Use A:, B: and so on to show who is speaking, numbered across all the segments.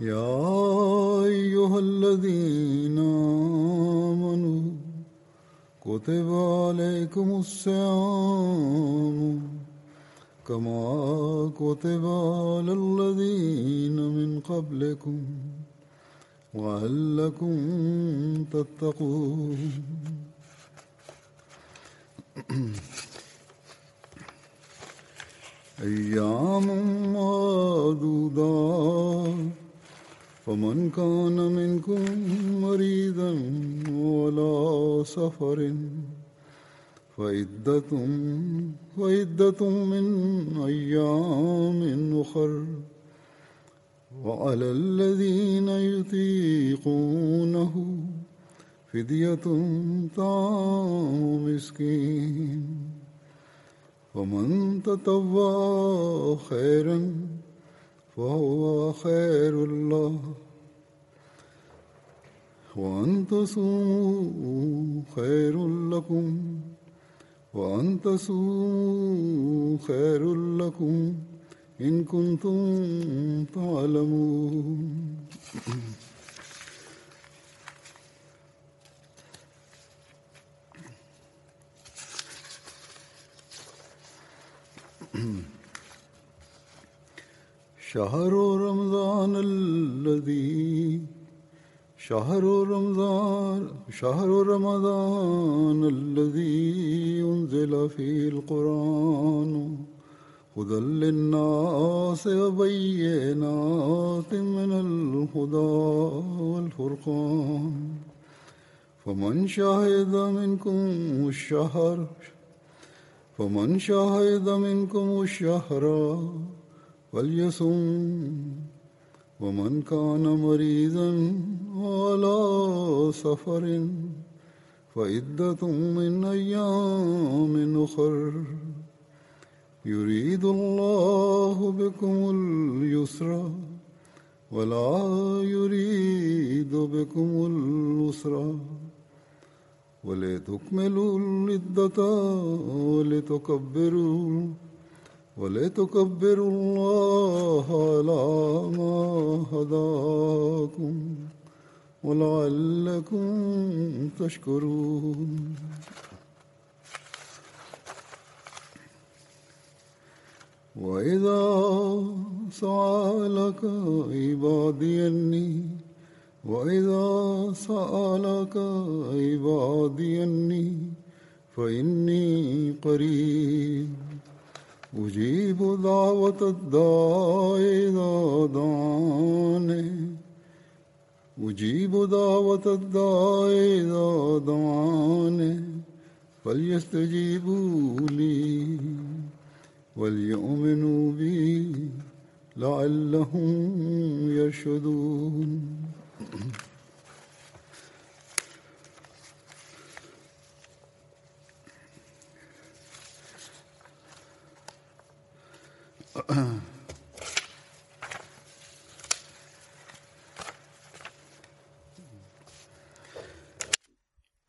A: يا أيها الذين آمنوا كتب عليكم الصيام كما كتب على الذين من قبلكم لعلكم تتقون. أيام معدودات فمن كان منكم مريضا ولا سفر فعدة فعدة من أيام أخر. وعلى الذين يطيقونه فدية طعام مسكين. ومن تطوع خيرا فهو خير الله. وأن تصوموا خير لكم. وأن تصوموا خير لكم إن كنتم تعلمون. شهر رمضان الذي شهر رمضان شهر رمضان الذي أنزل فيه القرآن هدى للناس وبينات من الهدى والفرقان فمن شهد منكم الشهر فمن شهد منكم الشهر فليصم ومن كان مريضا على سفر فعدة من أيام أخر. يريد الله بكم اليسر ولا يريد بكم العسر. ولتكملوا العدة ولتكبروا ولتكبروا الله على ما هداكم ولعلكم تشكرون. وإذا سألك عبادي أني وإذا سألك عبادي أني فإني قريب. أجيب دعوة الداع إذا دعاني أجيب دعوة الداع إذا دعاني فليستجيبوا لي وليؤمنوا بي لعلهم يرشدون.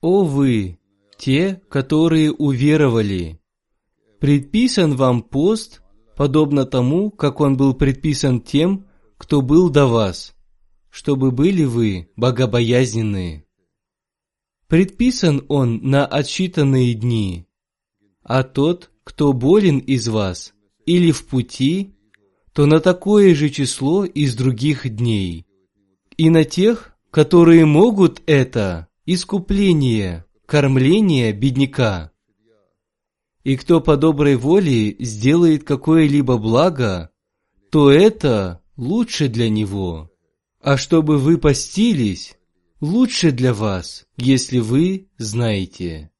B: О вы, те, которые уверовали! Предписан вам пост, подобно тому, как он был предписан тем, кто был до вас, чтобы были вы богобоязненные. Предписан он на отсчитанные дни, а тот, кто болен из вас или в пути, то на такое же число из других дней. И на тех, которые могут это, искупление, кормление бедняка. И кто по доброй воле сделает какое-либо благо, то это лучше для него. А чтобы вы постились, лучше для вас, если вы знаете.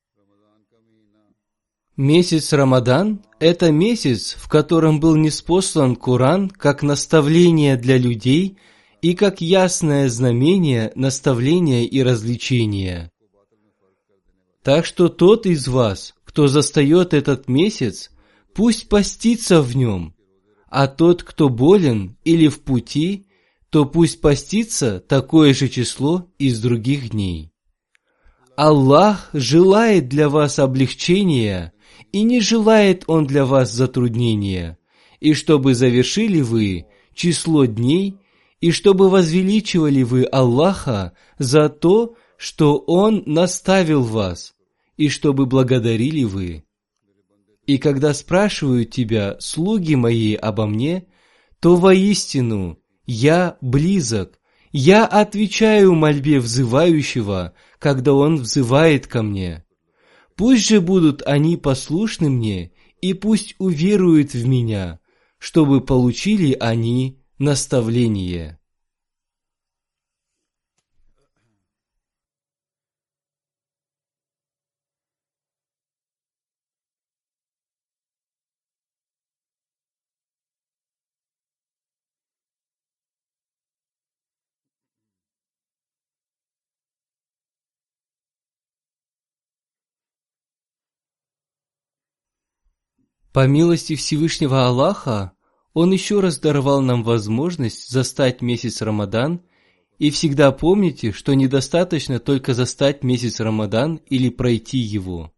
B: Месяц Рамадан – это месяц, в котором был неспослан Коран как наставление для людей и как ясное знамение наставления и развлечения. Так что тот из вас, кто застает этот месяц, пусть постится в нем, а тот, кто болен или в пути, то пусть постится такое же число из других дней. Аллах желает для вас облегчения, и не желает Он для вас затруднения, и чтобы завершили вы число дней, и чтобы возвеличивали вы Аллаха за то, что Он наставил вас, и чтобы благодарили вы. И когда спрашивают тебя слуги мои обо мне, то воистину я близок, я отвечаю мольбе взывающего, когда он взывает ко мне. Пусть же будут они послушны мне, и пусть уверуют в меня, чтобы получили они наставление. По милости Всевышнего Аллаха, Он еще раз даровал нам возможность застать месяц Рамадан, и всегда помните, что недостаточно только застать месяц Рамадан или пройти его.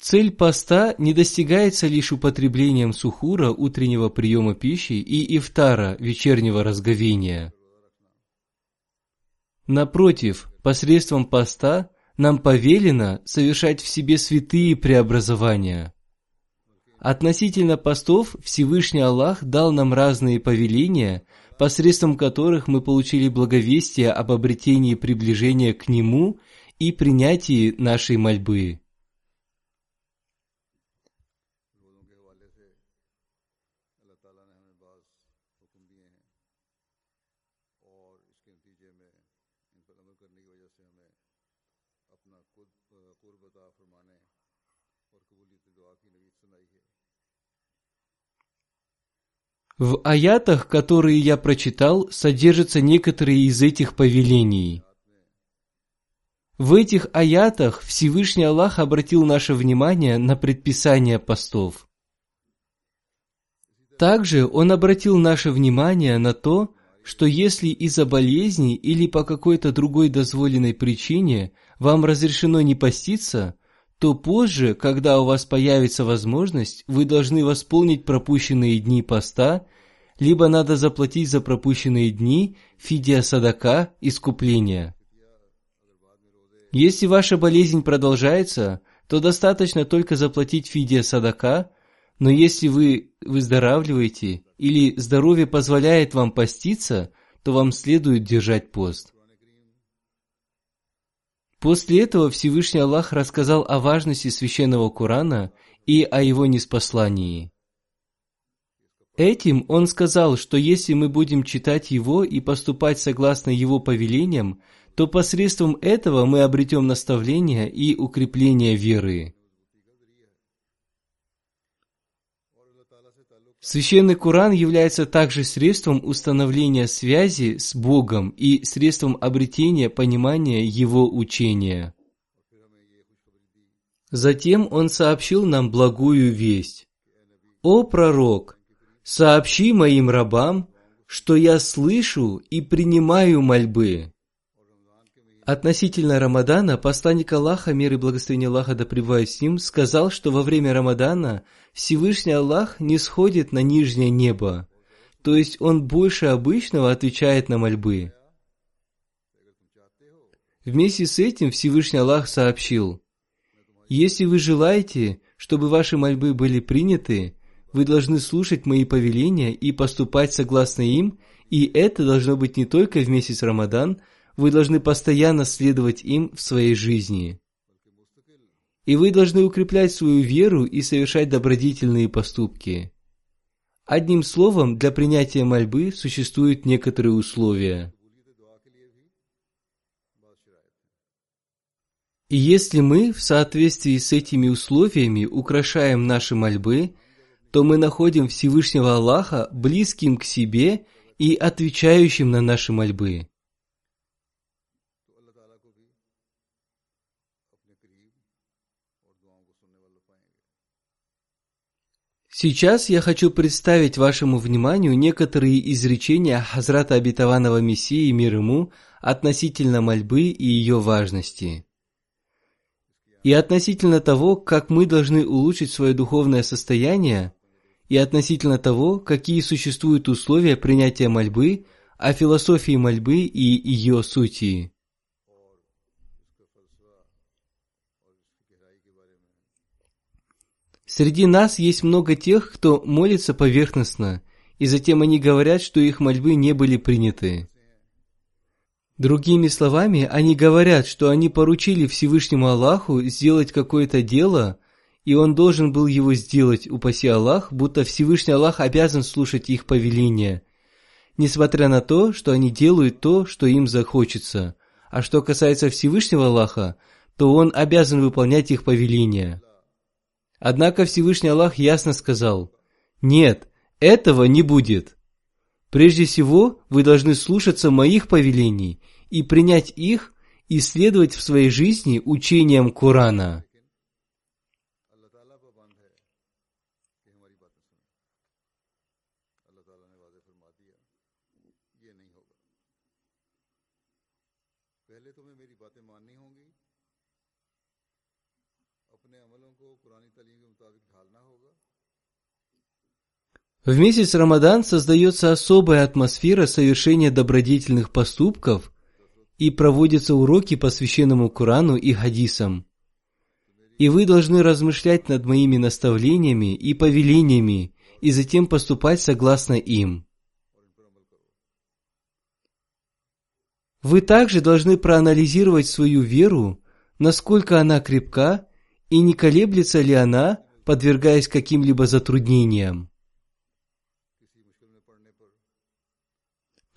B: Цель поста не достигается лишь употреблением сухура утреннего приема пищи и ифтара вечернего разговения. Напротив, посредством поста – нам повелено совершать в себе святые преобразования. Относительно постов Всевышний Аллах дал нам разные повеления, посредством которых мы получили благовестие об обретении приближения к Нему и принятии нашей мольбы. В аятах, которые я прочитал, содержатся некоторые из этих повелений. В этих аятах Всевышний Аллах обратил наше внимание на предписание постов. Также Он обратил наше внимание на то, что если из-за болезни или по какой-то другой дозволенной причине вам разрешено не поститься, то позже, когда у вас появится возможность, вы должны восполнить пропущенные дни поста, либо надо заплатить за пропущенные дни фидия садака искупления. Если ваша болезнь продолжается, то достаточно только заплатить фидия садака, но если вы выздоравливаете или здоровье позволяет вам поститься, то вам следует держать пост. После этого Всевышний Аллах рассказал о важности священного Корана и о его неспослании. Этим он сказал, что если мы будем читать его и поступать согласно его повелениям, то посредством этого мы обретем наставление и укрепление веры. Священный Коран является также средством установления связи с Богом и средством обретения понимания Его учения. Затем Он сообщил нам благую весть. «О пророк, сообщи моим рабам, что я слышу и принимаю мольбы, Относительно Рамадана, посланник Аллаха, мир и благословение Аллаха да с ним, сказал, что во время Рамадана Всевышний Аллах не сходит на нижнее небо, то есть он больше обычного отвечает на мольбы. Вместе с этим Всевышний Аллах сообщил, «Если вы желаете, чтобы ваши мольбы были приняты, вы должны слушать мои повеления и поступать согласно им, и это должно быть не только в месяц Рамадан – вы должны постоянно следовать им в своей жизни. И вы должны укреплять свою веру и совершать добродетельные поступки. Одним словом, для принятия мольбы существуют некоторые условия. И если мы в соответствии с этими условиями украшаем наши мольбы, то мы находим Всевышнего Аллаха близким к себе и отвечающим на наши мольбы. Сейчас я хочу представить вашему вниманию некоторые изречения Хазрата Обетованного Мессии мир ему относительно мольбы и ее важности. И относительно того, как мы должны улучшить свое духовное состояние, и относительно того, какие существуют условия принятия мольбы, о философии мольбы и ее сути. Среди нас есть много тех, кто молится поверхностно, и затем они говорят, что их мольбы не были приняты. Другими словами, они говорят, что они поручили Всевышнему Аллаху сделать какое-то дело, и он должен был его сделать, упаси Аллах, будто Всевышний Аллах обязан слушать их повеления, несмотря на то, что они делают то, что им захочется. А что касается Всевышнего Аллаха, то он обязан выполнять их повеления. Однако Всевышний Аллах ясно сказал, «Нет, этого не будет. Прежде всего, вы должны слушаться моих повелений и принять их и следовать в своей жизни учениям Корана». В месяц Рамадан создается особая атмосфера совершения добродетельных поступков и проводятся уроки по священному Корану и хадисам. И вы должны размышлять над моими наставлениями и повелениями и затем поступать согласно им. Вы также должны проанализировать свою веру, насколько она крепка и не колеблется ли она, подвергаясь каким-либо затруднениям.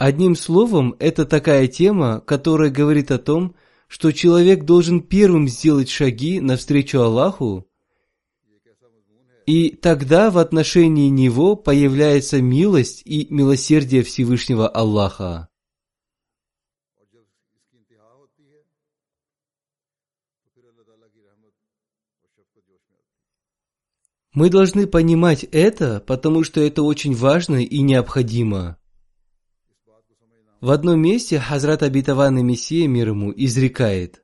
B: Одним словом, это такая тема, которая говорит о том, что человек должен первым сделать шаги навстречу Аллаху, и тогда в отношении него появляется милость и милосердие Всевышнего Аллаха. Мы должны понимать это, потому что это очень важно и необходимо. В одном месте Хазрат обетованный Мессия мир ему изрекает.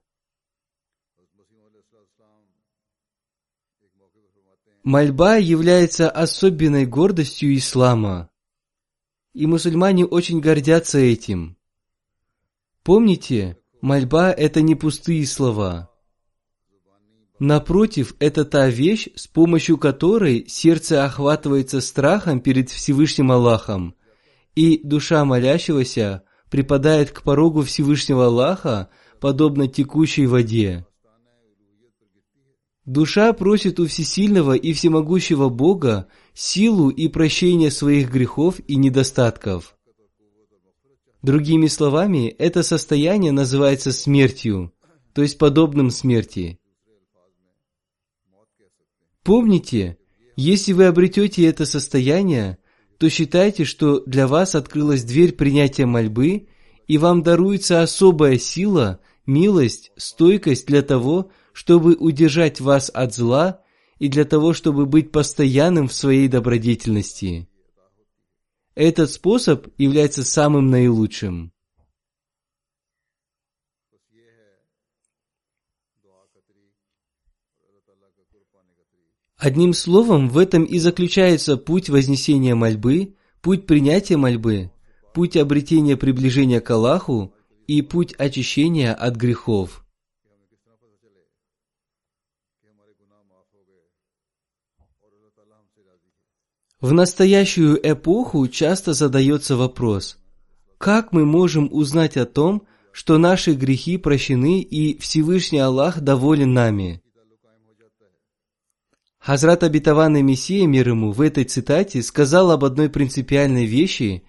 B: Мольба является особенной гордостью ислама, и мусульмане очень гордятся этим. Помните, мольба – это не пустые слова. Напротив, это та вещь, с помощью которой сердце охватывается страхом перед Всевышним Аллахом, и душа молящегося припадает к порогу Всевышнего Аллаха, подобно текущей воде. Душа просит у всесильного и всемогущего Бога силу и прощение своих грехов и недостатков. Другими словами, это состояние называется смертью, то есть подобным смерти. Помните, если вы обретете это состояние, то считайте, что для вас открылась дверь принятия мольбы, и вам даруется особая сила, милость, стойкость для того, чтобы удержать вас от зла и для того, чтобы быть постоянным в своей добродетельности. Этот способ является самым наилучшим. Одним словом, в этом и заключается путь вознесения мольбы, путь принятия мольбы, путь обретения приближения к Аллаху и путь очищения от грехов. В настоящую эпоху часто задается вопрос, как мы можем узнать о том, что наши грехи прощены и Всевышний Аллах доволен нами? Хазрат обетованный Мессия мир ему в этой цитате сказал об одной принципиальной вещи.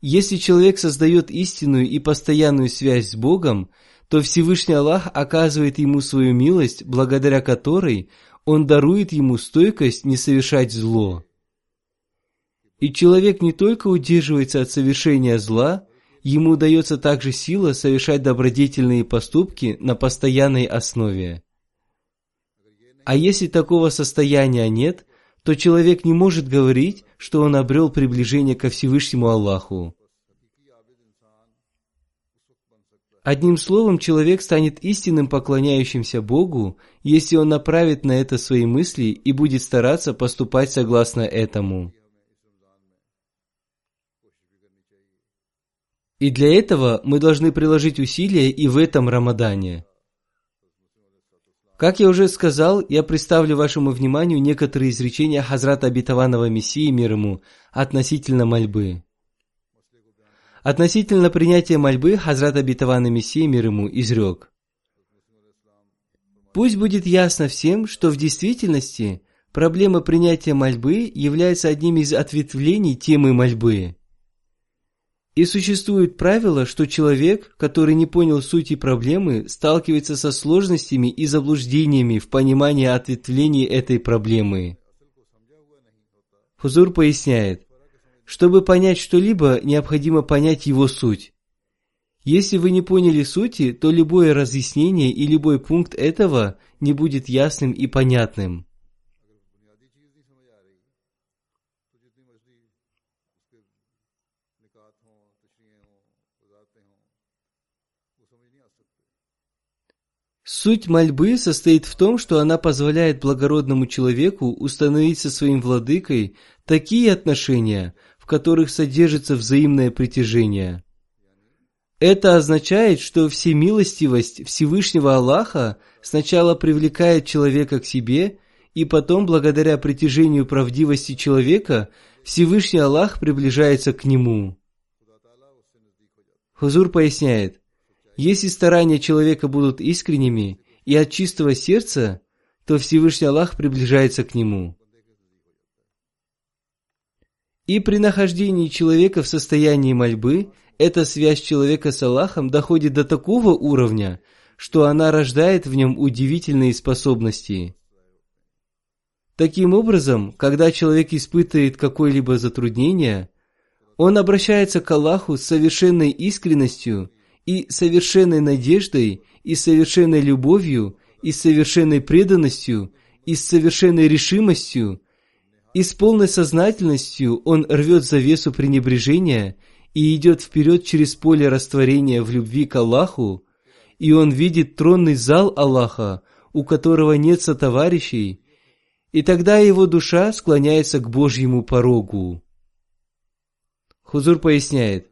B: Если человек создает истинную и постоянную связь с Богом, то Всевышний Аллах оказывает ему свою милость, благодаря которой он дарует ему стойкость не совершать зло. И человек не только удерживается от совершения зла, ему дается также сила совершать добродетельные поступки на постоянной основе. А если такого состояния нет, то человек не может говорить, что он обрел приближение ко Всевышнему Аллаху. Одним словом, человек станет истинным поклоняющимся Богу, если он направит на это свои мысли и будет стараться поступать согласно этому. И для этого мы должны приложить усилия и в этом Рамадане. Как я уже сказал, я представлю вашему вниманию некоторые изречения Хазрата Обетованного Мессии мир ему относительно мольбы. Относительно принятия мольбы Хазрат Обетованный Мессия мир ему изрек. Пусть будет ясно всем, что в действительности проблема принятия мольбы является одним из ответвлений темы мольбы. И существует правило, что человек, который не понял сути проблемы, сталкивается со сложностями и заблуждениями в понимании ответвлений этой проблемы. Хузур поясняет, чтобы понять что-либо, необходимо понять его суть. Если вы не поняли сути, то любое разъяснение и любой пункт этого не будет ясным и понятным. Суть мольбы состоит в том, что она позволяет благородному человеку установить со своим владыкой такие отношения, в которых содержится взаимное притяжение. Это означает, что всемилостивость Всевышнего Аллаха сначала привлекает человека к себе, и потом, благодаря притяжению правдивости человека, Всевышний Аллах приближается к нему. Хузур поясняет, если старания человека будут искренними и от чистого сердца, то Всевышний Аллах приближается к нему. И при нахождении человека в состоянии мольбы, эта связь человека с Аллахом доходит до такого уровня, что она рождает в нем удивительные способности. Таким образом, когда человек испытывает какое-либо затруднение, он обращается к Аллаху с совершенной искренностью и совершенной надеждой, и совершенной любовью, и совершенной преданностью, и с совершенной решимостью, и с полной сознательностью он рвет завесу пренебрежения и идет вперед через поле растворения в любви к Аллаху, и он видит тронный зал Аллаха, у которого нет сотоварищей, и тогда его душа склоняется к Божьему порогу. Хузур поясняет,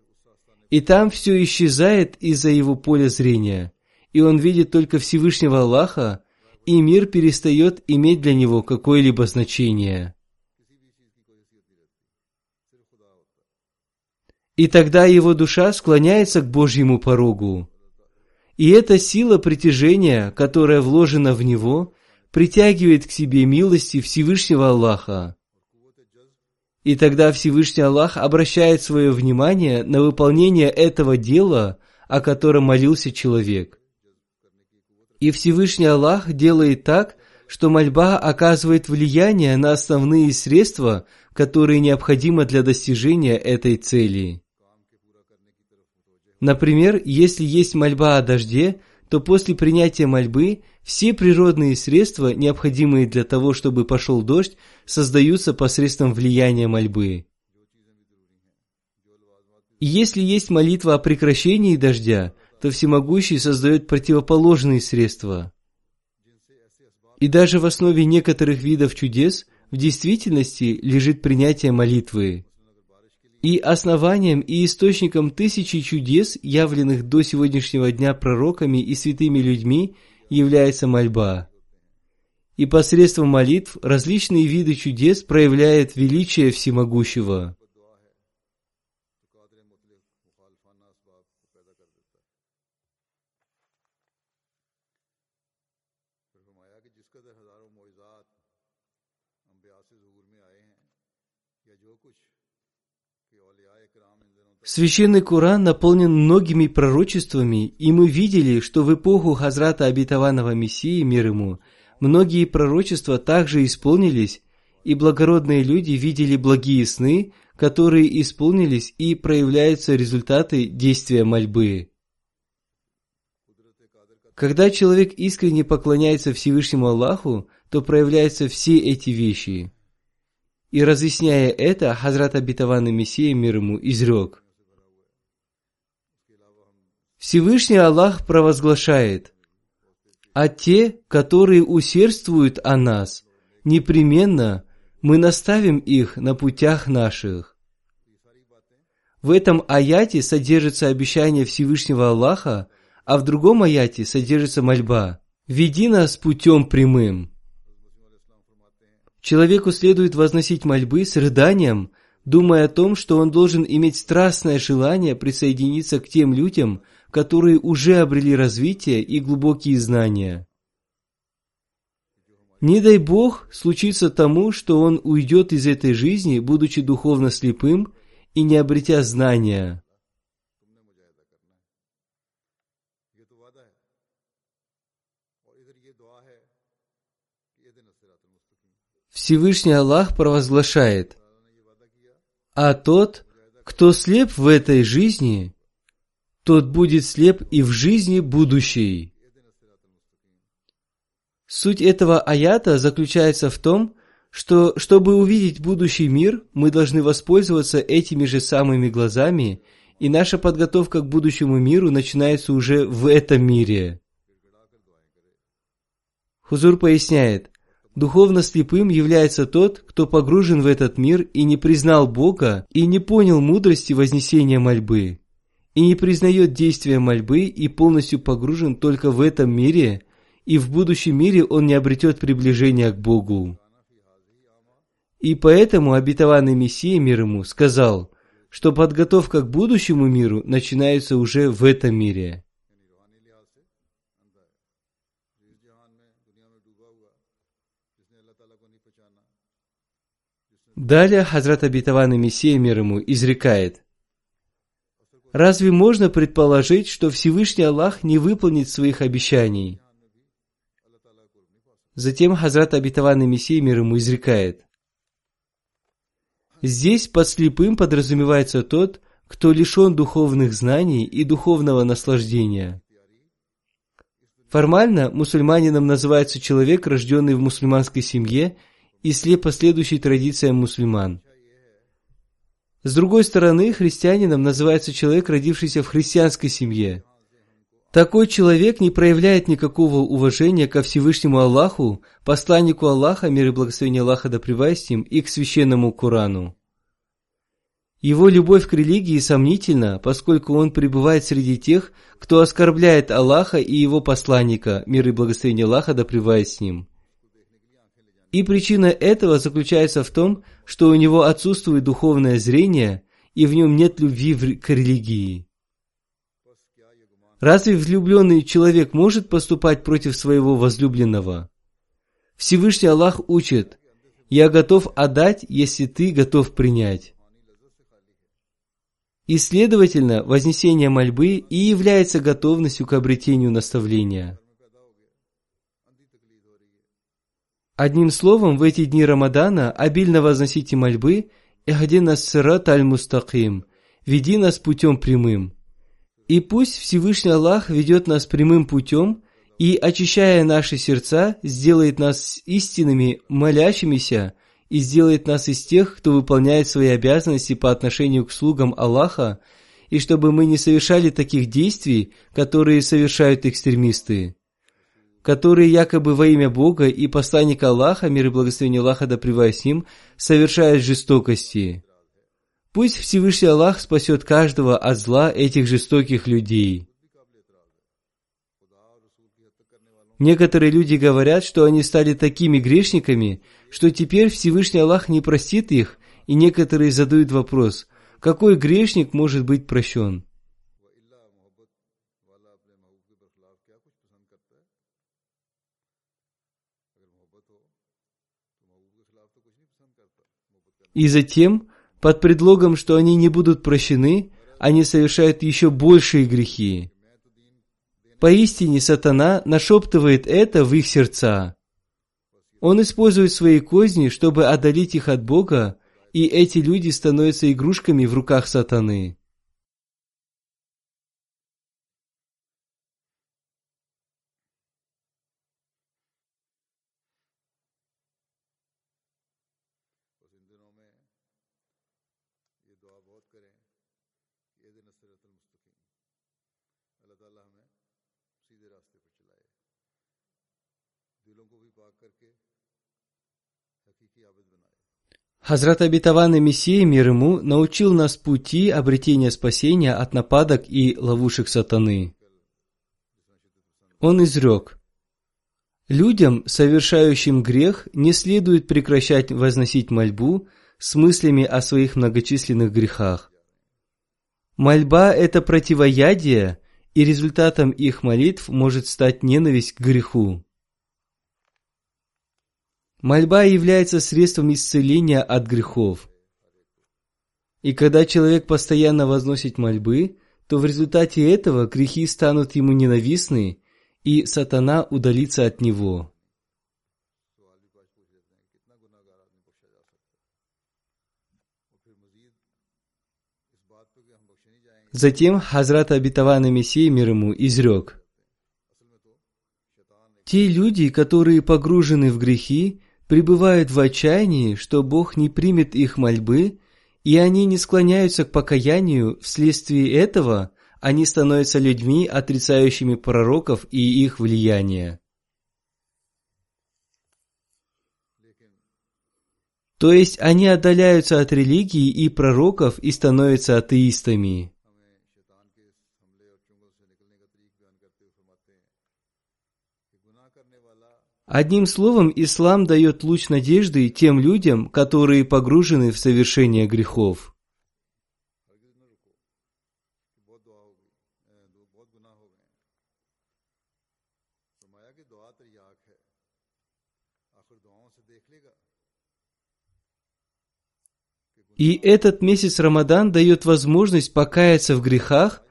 B: и там все исчезает из-за его поля зрения, и он видит только Всевышнего Аллаха, и мир перестает иметь для него какое-либо значение. И тогда его душа склоняется к Божьему порогу. И эта сила притяжения, которая вложена в него, притягивает к себе милости Всевышнего Аллаха. И тогда Всевышний Аллах обращает свое внимание на выполнение этого дела, о котором молился человек. И Всевышний Аллах делает так, что мольба оказывает влияние на основные средства, которые необходимы для достижения этой цели. Например, если есть мольба о дожде, то после принятия мольбы все природные средства, необходимые для того, чтобы пошел дождь, создаются посредством влияния мольбы. И если есть молитва о прекращении дождя, то Всемогущий создает противоположные средства. И даже в основе некоторых видов чудес в действительности лежит принятие молитвы. И основанием и источником тысячи чудес, явленных до сегодняшнего дня пророками и святыми людьми, является мольба. И посредством молитв различные виды чудес проявляют величие всемогущего. Священный Куран наполнен многими пророчествами, и мы видели, что в эпоху Хазрата Обетованного Мессии, мир ему, многие пророчества также исполнились, и благородные люди видели благие сны, которые исполнились и проявляются результаты действия мольбы. Когда человек искренне поклоняется Всевышнему Аллаху, то проявляются все эти вещи. И разъясняя это, Хазрат Обетованный Мессия мир ему изрек. Всевышний Аллах провозглашает, «А те, которые усердствуют о нас, непременно мы наставим их на путях наших». В этом аяте содержится обещание Всевышнего Аллаха, а в другом аяте содержится мольба «Веди нас путем прямым». Человеку следует возносить мольбы с рыданием, думая о том, что он должен иметь страстное желание присоединиться к тем людям, которые уже обрели развитие и глубокие знания. Не дай Бог случится тому, что он уйдет из этой жизни, будучи духовно слепым и не обретя знания. Всевышний Аллах провозглашает, а тот, кто слеп в этой жизни, тот будет слеп и в жизни будущей. Суть этого аята заключается в том, что, чтобы увидеть будущий мир, мы должны воспользоваться этими же самыми глазами, и наша подготовка к будущему миру начинается уже в этом мире. Хузур поясняет, духовно слепым является тот, кто погружен в этот мир и не признал Бога и не понял мудрости вознесения мольбы и не признает действия мольбы и полностью погружен только в этом мире, и в будущем мире он не обретет приближения к Богу. И поэтому обетованный Мессия мир ему сказал, что подготовка к будущему миру начинается уже в этом мире. Далее Хазрат обетованный Мессия мир ему изрекает – Разве можно предположить, что Всевышний Аллах не выполнит своих обещаний? Затем Хазрат Абитаванный Мессия мир ему изрекает. Здесь под слепым подразумевается тот, кто лишен духовных знаний и духовного наслаждения. Формально мусульманином называется человек, рожденный в мусульманской семье и слепо следующий традициям мусульман – с другой стороны, христианином называется человек, родившийся в христианской семье. Такой человек не проявляет никакого уважения ко Всевышнему Аллаху, посланнику Аллаха, мир и благословение Аллаха да с ним, и к священному Корану. Его любовь к религии сомнительна, поскольку он пребывает среди тех, кто оскорбляет Аллаха и его посланника, мир и благословение Аллаха да с ним. И причина этого заключается в том, что у него отсутствует духовное зрение, и в нем нет любви к религии. Разве влюбленный человек может поступать против своего возлюбленного? Всевышний Аллах учит, «Я готов отдать, если ты готов принять». И, следовательно, вознесение мольбы и является готовностью к обретению наставления – Одним словом, в эти дни Рамадана обильно возносите мольбы «Эхди нас сират аль-мустаким» «Веди нас путем прямым». И пусть Всевышний Аллах ведет нас прямым путем и, очищая наши сердца, сделает нас истинными, молящимися, и сделает нас из тех, кто выполняет свои обязанности по отношению к слугам Аллаха, и чтобы мы не совершали таких действий, которые совершают экстремисты, которые якобы во имя Бога и посланника Аллаха, мир и благословение Аллаха да с ним, совершают жестокости. Пусть Всевышний Аллах спасет каждого от зла этих жестоких людей. Некоторые люди говорят, что они стали такими грешниками, что теперь Всевышний Аллах не простит их, и некоторые задают вопрос, какой грешник может быть прощен? И затем, под предлогом, что они не будут прощены, они совершают еще большие грехи. Поистине сатана нашептывает это в их сердца. Он использует свои козни, чтобы отдалить их от Бога, и эти люди становятся игрушками в руках сатаны. Хазрат Абитаван и Мессия мир ему научил нас пути обретения спасения от нападок и ловушек сатаны. Он изрек, Людям, совершающим грех, не следует прекращать возносить мольбу с мыслями о своих многочисленных грехах. Мольба – это противоядие, и результатом их молитв может стать ненависть к греху. Мольба является средством исцеления от грехов. И когда человек постоянно возносит мольбы, то в результате этого грехи станут ему ненавистны, и сатана удалится от него. Затем Хазрат Абитаван Мессия мир ему изрек. Те люди, которые погружены в грехи, пребывают в отчаянии, что Бог не примет их мольбы, и они не склоняются к покаянию, вследствие этого они становятся людьми, отрицающими пророков и их влияние. То есть они отдаляются от религии и пророков и становятся атеистами. Одним словом, ислам дает луч надежды тем людям, которые погружены в совершение грехов. И этот месяц Рамадан дает возможность покаяться в грехах,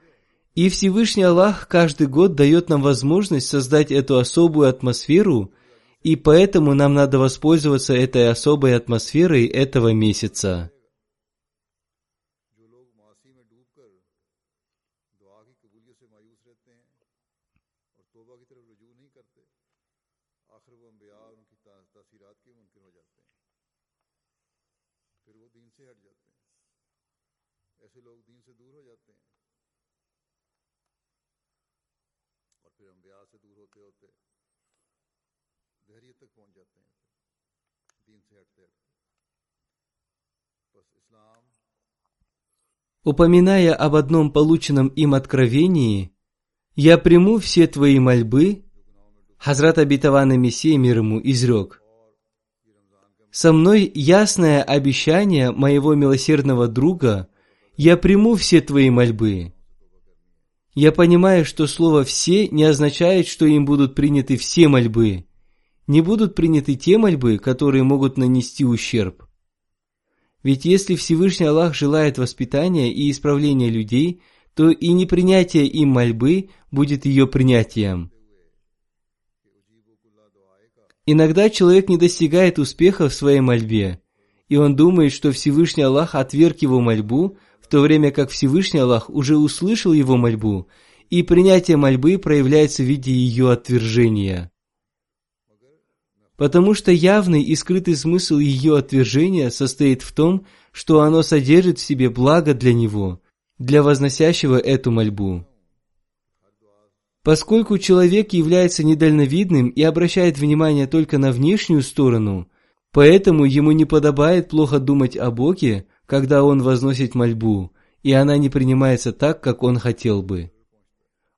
B: и Всевышний Аллах каждый год дает нам возможность создать эту особую атмосферу – и поэтому нам надо воспользоваться этой особой атмосферой этого месяца. Упоминая об одном полученном им откровении, «Я приму все твои мольбы», Хазрат Абитаван и Мессия мир ему изрек, «Со мной ясное обещание моего милосердного друга, я приму все твои мольбы». Я понимаю, что слово «все» не означает, что им будут приняты все мольбы. Не будут приняты те мольбы, которые могут нанести ущерб. Ведь если Всевышний Аллах желает воспитания и исправления людей, то и непринятие им мольбы будет ее принятием. Иногда человек не достигает успеха в своей мольбе, и он думает, что Всевышний Аллах отверг его мольбу, в то время как Всевышний Аллах уже услышал его мольбу, и принятие мольбы проявляется в виде ее отвержения потому что явный и скрытый смысл ее отвержения состоит в том, что оно содержит в себе благо для него. для возносящего эту мольбу. Поскольку человек является недальновидным и обращает внимание только на внешнюю сторону, поэтому ему не подобает плохо думать о Боге, когда он возносит мольбу, и она не принимается так, как он хотел бы.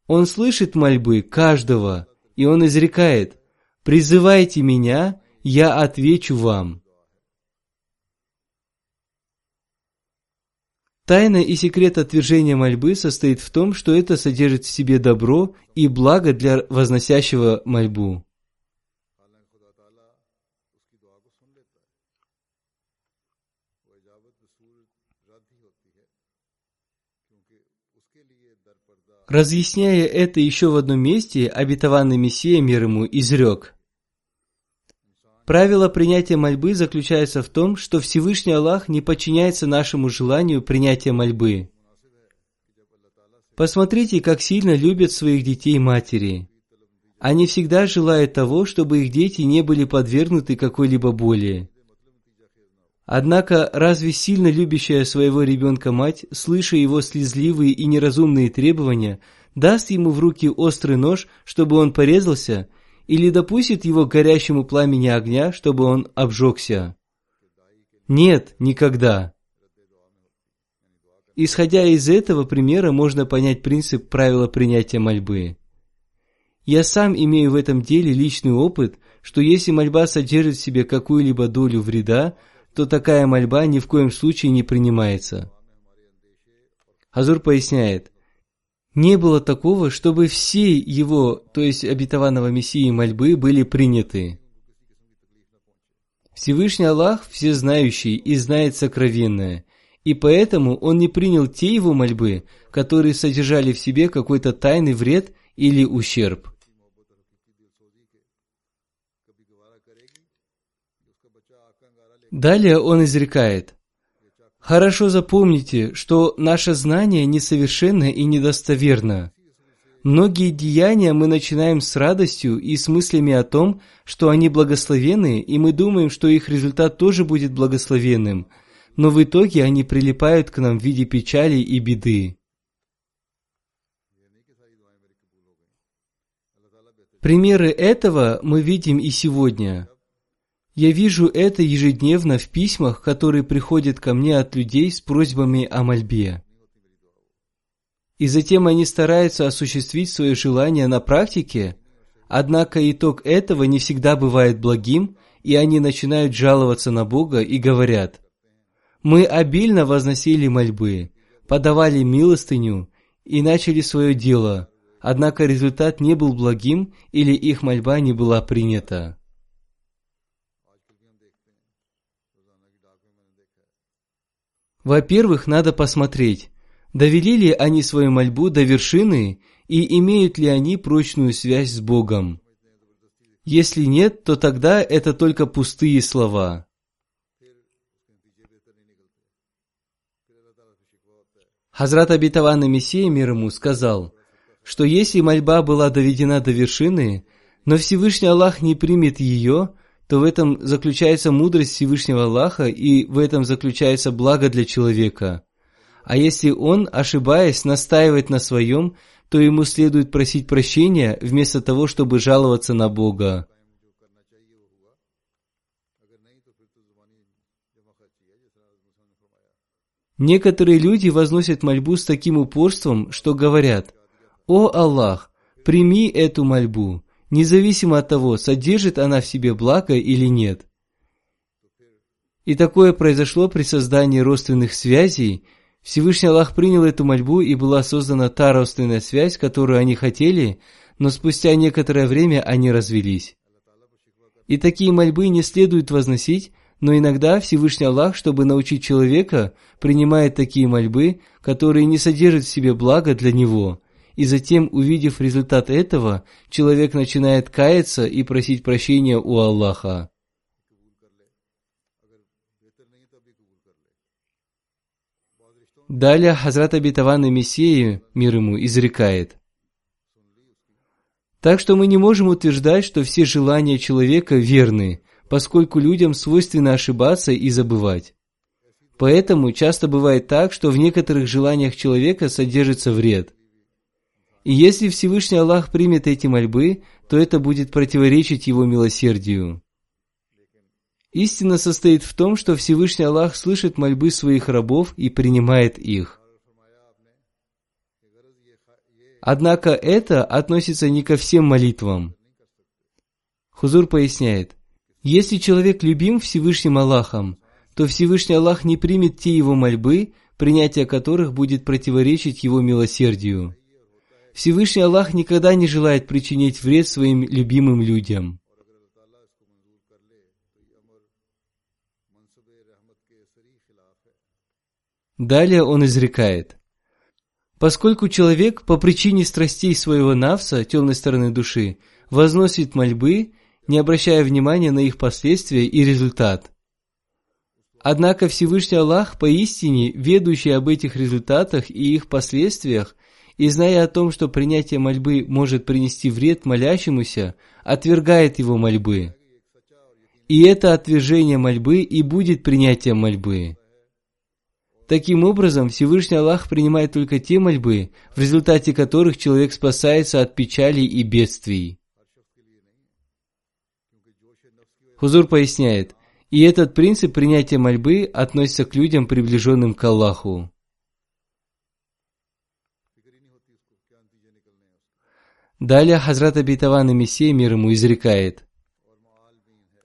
B: Он слышит мольбы каждого, и он изрекает «Призывайте меня, я отвечу вам». Тайна и секрет отвержения мольбы состоит в том, что это содержит в себе добро и благо для возносящего мольбу. Разъясняя это еще в одном месте, обетованный Мессия мир ему изрек. Правило принятия мольбы заключается в том, что Всевышний Аллах не подчиняется нашему желанию принятия мольбы. Посмотрите, как сильно любят своих детей матери. Они всегда желают того, чтобы их дети не были подвергнуты какой-либо боли. Однако, разве сильно любящая своего ребенка мать, слыша его слезливые и неразумные требования, даст ему в руки острый нож, чтобы он порезался, или допустит его к горящему пламени огня, чтобы он обжегся? Нет, никогда. Исходя из этого примера, можно понять принцип правила принятия мольбы. Я сам имею в этом деле личный опыт, что если мольба содержит в себе какую-либо долю вреда, то такая мольба ни в коем случае не принимается. Хазур поясняет, не было такого, чтобы все его, то есть обетованного Мессии мольбы, были приняты. Всевышний Аллах всезнающий и знает сокровенное, и поэтому он не принял те его мольбы, которые содержали в себе какой-то тайный вред или ущерб. Далее он изрекает, «Хорошо запомните, что наше знание несовершенно и недостоверно. Многие деяния мы начинаем с радостью и с мыслями о том, что они благословенны, и мы думаем, что их результат тоже будет благословенным, но в итоге они прилипают к нам в виде печали и беды. Примеры этого мы видим и сегодня. Я вижу это ежедневно в письмах, которые приходят ко мне от людей с просьбами о мольбе. И затем они стараются осуществить свое желание на практике, однако итог этого не всегда бывает благим, и они начинают жаловаться на Бога и говорят, «Мы обильно возносили мольбы, подавали милостыню и начали свое дело, однако результат не был благим или их мольба не была принята». Во-первых, надо посмотреть, довели ли они свою мольбу до вершины и имеют ли они прочную связь с Богом. Если нет, то тогда это только пустые слова. Хазрат обетованный Мессия мир ему сказал, что если мольба была доведена до вершины, но Всевышний Аллах не примет ее, то в этом заключается мудрость Всевышнего Аллаха и в этом заключается благо для человека. А если он, ошибаясь, настаивает на своем, то ему следует просить прощения вместо того, чтобы жаловаться на Бога. Некоторые люди возносят мольбу с таким упорством, что говорят, «О Аллах, прими эту мольбу, независимо от того, содержит она в себе благо или нет. И такое произошло при создании родственных связей. Всевышний Аллах принял эту мольбу и была создана та родственная связь, которую они хотели, но спустя некоторое время они развелись. И такие мольбы не следует возносить, но иногда Всевышний Аллах, чтобы научить человека, принимает такие мольбы, которые не содержат в себе блага для него – и затем, увидев результат этого, человек начинает каяться и просить прощения у Аллаха. Далее Хазрат Абитаван Мессии, мир ему, изрекает. Так что мы не можем утверждать, что все желания человека верны, поскольку людям свойственно ошибаться и забывать. Поэтому часто бывает так, что в некоторых желаниях человека содержится вред. И если Всевышний Аллах примет эти мольбы, то это будет противоречить Его милосердию. Истина состоит в том, что Всевышний Аллах слышит мольбы своих рабов и принимает их. Однако это относится не ко всем молитвам. Хузур поясняет, если человек любим Всевышним Аллахом, то Всевышний Аллах не примет те его мольбы, принятие которых будет противоречить его милосердию. Всевышний Аллах никогда не желает причинить вред своим любимым людям. Далее он изрекает. Поскольку человек по причине страстей своего навса, темной стороны души, возносит мольбы, не обращая внимания на их последствия и результат. Однако Всевышний Аллах поистине, ведущий об этих результатах и их последствиях, и зная о том, что принятие мольбы может принести вред молящемуся, отвергает его мольбы. И это отвержение мольбы и будет принятием мольбы. Таким образом, Всевышний Аллах принимает только те мольбы, в результате которых человек спасается от печалей и бедствий. Хузур поясняет, и этот принцип принятия мольбы относится к людям, приближенным к Аллаху. Далее Хазрат Абитаван и Мессия мир ему изрекает.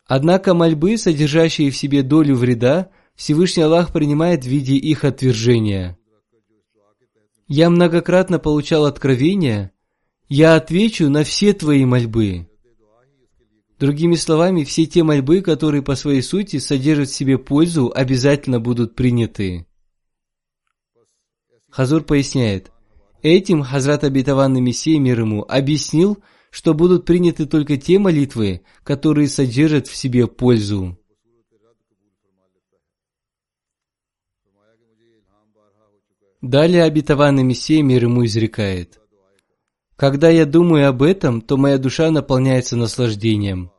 B: Однако мольбы, содержащие в себе долю вреда, Всевышний Аллах принимает в виде их отвержения. Я многократно получал откровения, я отвечу на все твои мольбы. Другими словами, все те мольбы, которые по своей сути содержат в себе пользу, обязательно будут приняты. Хазур поясняет, этим Хазрат Абитаванный Мессия мир ему объяснил, что будут приняты только те молитвы, которые содержат в себе пользу. Далее обетованный Мессия мир ему изрекает. Когда я думаю об этом, то моя душа наполняется наслаждением.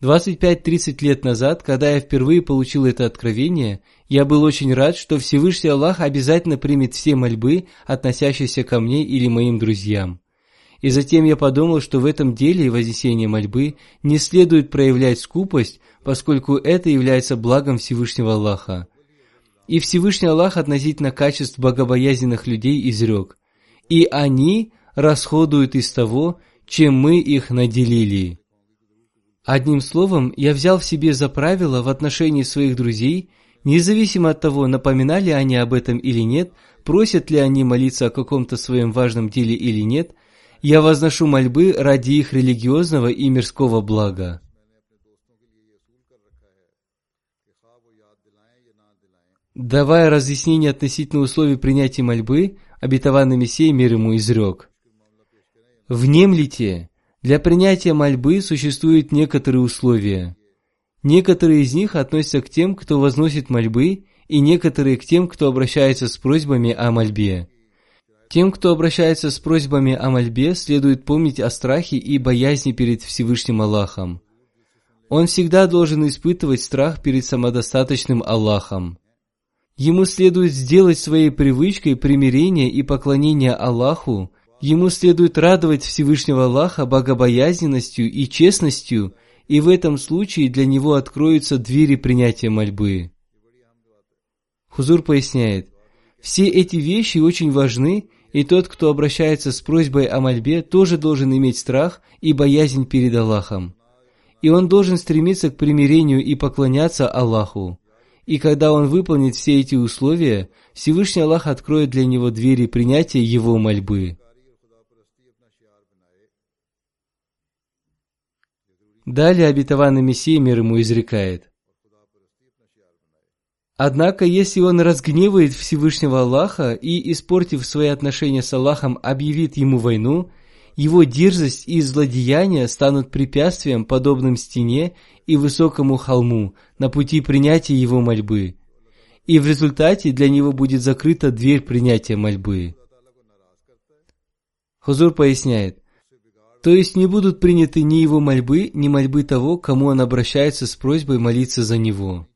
B: 25-30 лет назад, когда я впервые получил это откровение, я был очень рад, что Всевышний Аллах обязательно примет все мольбы, относящиеся ко мне или моим друзьям. И затем я подумал, что в этом деле вознесения мольбы не следует проявлять скупость, поскольку это является благом Всевышнего Аллаха. И Всевышний Аллах относительно качеств богобоязненных людей изрек. И они расходуют из того, чем мы их наделили. Одним словом, я взял в себе за правило в отношении своих друзей, независимо от того, напоминали они об этом или нет, просят ли они молиться о каком-то своем важном деле или нет, я возношу мольбы ради их религиозного и мирского блага. Давая разъяснение относительно условий принятия мольбы, обетованный Мессия мир ему изрек. Внемлите, для принятия мольбы существуют некоторые условия. Некоторые из них относятся к тем, кто возносит мольбы, и некоторые к тем, кто обращается с просьбами о мольбе. Тем, кто обращается с просьбами о мольбе, следует помнить о страхе и боязни перед Всевышним Аллахом. Он всегда должен испытывать страх перед самодостаточным Аллахом. Ему следует сделать своей привычкой примирение и поклонение Аллаху, Ему следует радовать Всевышнего Аллаха богобоязненностью и честностью, и в этом случае для него откроются двери принятия мольбы. Хузур поясняет, все эти вещи очень важны, и тот, кто обращается с просьбой о мольбе, тоже должен иметь страх и боязнь перед Аллахом. И он должен стремиться к примирению и поклоняться Аллаху. И когда он выполнит все эти условия, Всевышний Аллах откроет для него двери принятия его мольбы. Далее обетованный Мессия мир ему изрекает. Однако, если он разгневает Всевышнего Аллаха и, испортив свои отношения с Аллахом, объявит ему войну, его дерзость и злодеяния станут препятствием, подобным стене и высокому холму, на пути принятия его мольбы. И в результате для него будет закрыта дверь принятия мольбы. Хузур поясняет, то есть не будут приняты ни его мольбы, ни мольбы того, кому он обращается с просьбой молиться за него.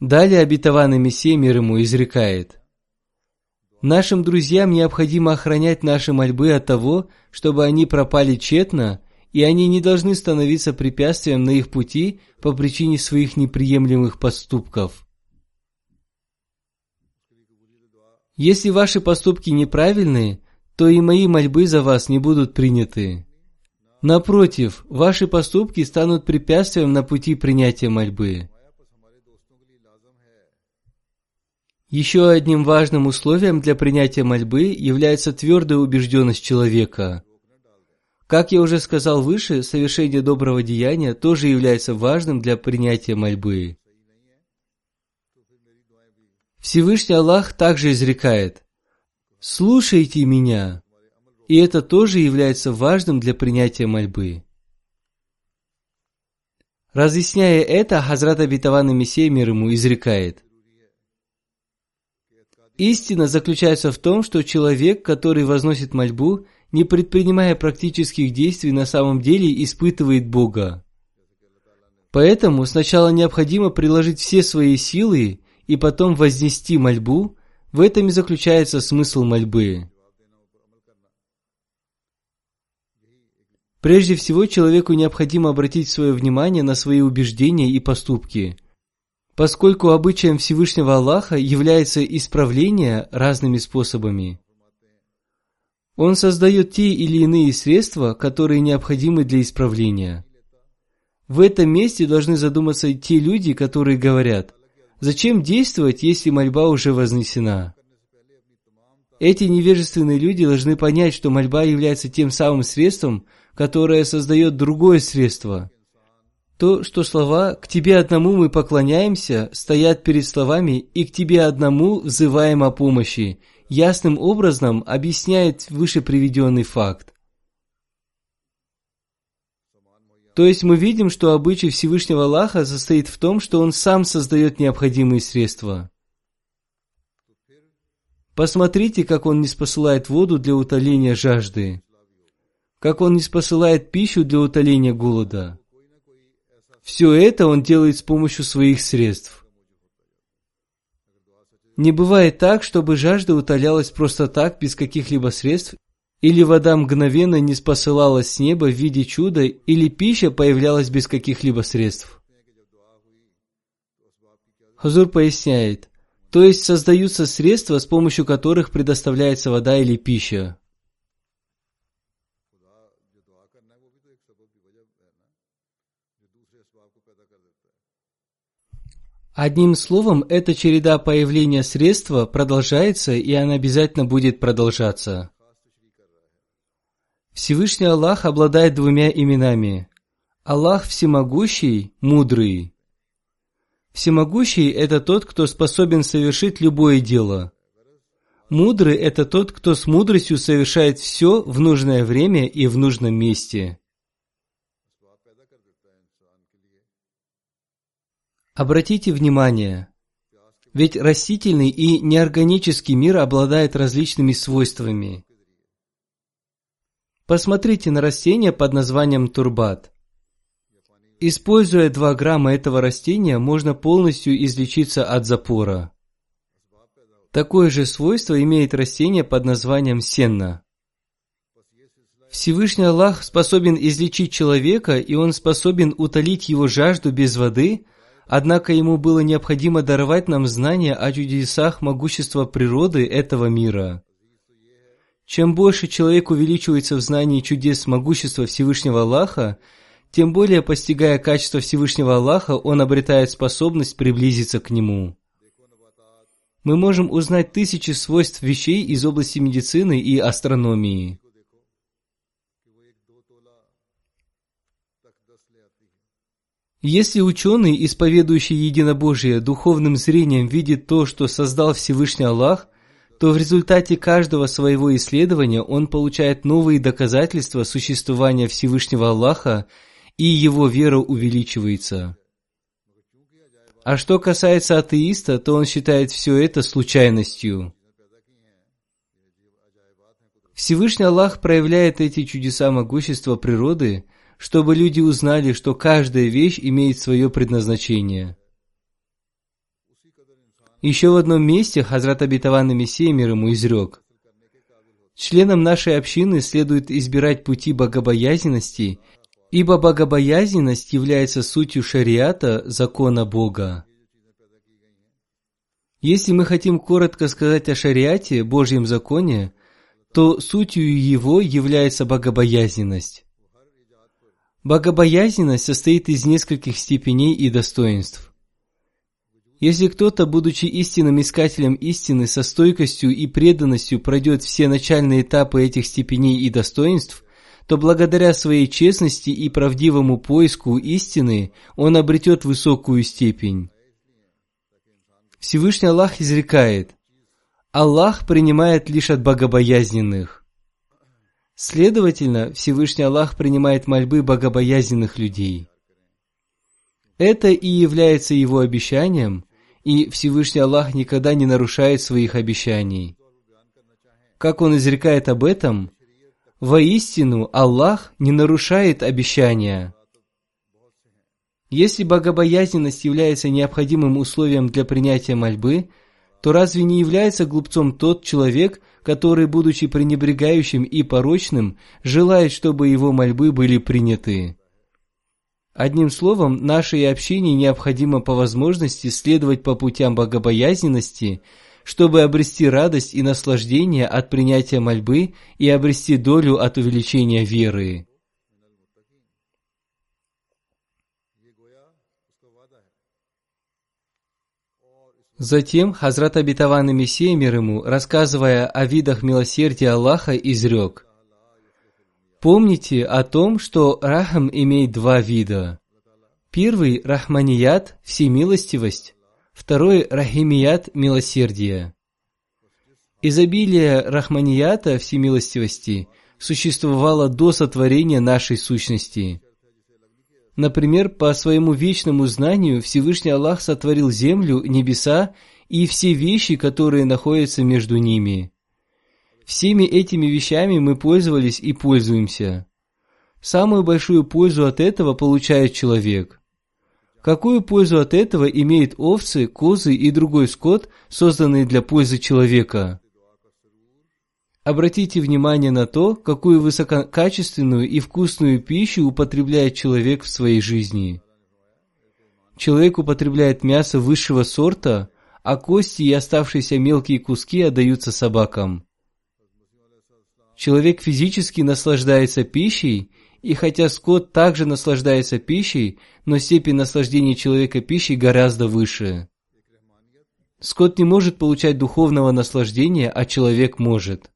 B: Далее обетованный Мессия мир ему изрекает. Нашим друзьям необходимо охранять наши мольбы от того, чтобы они пропали тщетно, и они не должны становиться препятствием на их пути по причине своих неприемлемых поступков. Если ваши поступки неправильные, то и мои мольбы за вас не будут приняты. Напротив, ваши поступки станут препятствием на пути принятия мольбы. Еще одним важным условием для принятия мольбы является твердая убежденность человека. Как я уже сказал выше, совершение доброго деяния тоже является важным для принятия мольбы. Всевышний Аллах также изрекает «Слушайте меня», и это тоже является важным для принятия мольбы. Разъясняя это, Хазрат Абитаван Мессия мир ему изрекает Истина заключается в том, что человек, который возносит мольбу, не предпринимая практических действий, на самом деле испытывает Бога. Поэтому сначала необходимо приложить все свои силы и потом вознести мольбу, в этом и заключается смысл мольбы. Прежде всего, человеку необходимо обратить свое внимание на свои убеждения и поступки. Поскольку обычаем Всевышнего Аллаха является исправление разными способами. Он создает те или иные средства, которые необходимы для исправления. В этом месте должны задуматься те люди, которые говорят – Зачем действовать, если мольба уже вознесена? Эти невежественные люди должны понять, что мольба является тем самым средством, которое создает другое средство. То, что слова «к тебе одному мы поклоняемся» стоят перед словами «и к тебе одному взываем о помощи», ясным образом объясняет выше приведенный факт. То есть мы видим, что обычай Всевышнего Аллаха состоит в том, что Он сам создает необходимые средства. Посмотрите, как Он не спосылает воду для утоления жажды, как Он не спосылает пищу для утоления голода. Все это Он делает с помощью своих средств. Не бывает так, чтобы жажда утолялась просто так, без каких-либо средств или вода мгновенно не спосылалась с неба в виде чуда, или пища появлялась без каких-либо средств. Хазур поясняет, то есть создаются средства, с помощью которых предоставляется вода или пища. Одним словом, эта череда появления средства продолжается, и она обязательно будет продолжаться. Всевышний Аллах обладает двумя именами. Аллах всемогущий, мудрый. Всемогущий – это тот, кто способен совершить любое дело. Мудрый – это тот, кто с мудростью совершает все в нужное время и в нужном месте. Обратите внимание, ведь растительный и неорганический мир обладает различными свойствами – Посмотрите на растение под названием турбат. Используя 2 грамма этого растения, можно полностью излечиться от запора. Такое же свойство имеет растение под названием сенна. Всевышний Аллах способен излечить человека, и Он способен утолить его жажду без воды, однако Ему было необходимо даровать нам знания о чудесах могущества природы этого мира. Чем больше человек увеличивается в знании чудес могущества Всевышнего Аллаха, тем более постигая качество Всевышнего Аллаха, он обретает способность приблизиться к Нему. Мы можем узнать тысячи свойств вещей из области медицины и астрономии. Если ученый, исповедующий единобожие, духовным зрением видит то, что создал Всевышний Аллах, то в результате каждого своего исследования он получает новые доказательства существования Всевышнего Аллаха, и его вера увеличивается. А что касается атеиста, то он считает все это случайностью. Всевышний Аллах проявляет эти чудеса могущества природы, чтобы люди узнали, что каждая вещь имеет свое предназначение – Еще в одном месте Хазрат Абитаван Мессия мир ему изрек. Членам нашей общины следует избирать пути богобоязненности, ибо богобоязненность является сутью шариата, закона Бога. Если мы хотим коротко сказать о шариате, Божьем законе, то сутью его является богобоязненность. Богобоязненность состоит из нескольких степеней и достоинств. Если кто-то, будучи истинным искателем истины, со стойкостью и преданностью пройдет все начальные этапы этих степеней и достоинств, то благодаря своей честности и правдивому поиску истины он обретет высокую степень. Всевышний Аллах изрекает, Аллах принимает лишь от богобоязненных. Следовательно, Всевышний Аллах принимает мольбы богобоязненных людей. Это и является его обещанием, и Всевышний Аллах никогда не нарушает своих обещаний. Как он изрекает об этом, воистину Аллах не нарушает обещания. Если богобоязненность является необходимым условием для принятия мольбы, то разве не является глупцом тот человек, который, будучи пренебрегающим и порочным, желает, чтобы его мольбы были приняты? Одним словом, нашей общине необходимо по возможности следовать по путям богобоязненности, чтобы обрести радость и наслаждение от принятия мольбы и обрести долю от увеличения веры. Затем Хазрат Абитаван и Мессия мир ему, рассказывая о видах милосердия Аллаха, изрек – Помните о том, что рахам имеет два вида. Первый – рахманият – всемилостивость. Второй – рахимият – милосердие. Изобилие рахманията всемилостивости существовало до сотворения нашей сущности. Например, по своему вечному знанию Всевышний Аллах сотворил землю, небеса и все вещи, которые находятся между ними – Всеми этими вещами мы пользовались и пользуемся. Самую большую пользу от этого получает человек. Какую пользу от этого имеют овцы, козы и другой скот, созданные для пользы человека? Обратите внимание на то, какую высококачественную и вкусную пищу употребляет человек в своей жизни. Человек употребляет мясо высшего сорта, а кости и оставшиеся мелкие куски отдаются собакам. Человек физически наслаждается пищей, и хотя скот также наслаждается пищей, но степень наслаждения человека пищей гораздо выше. Скот не может получать духовного наслаждения, а человек может.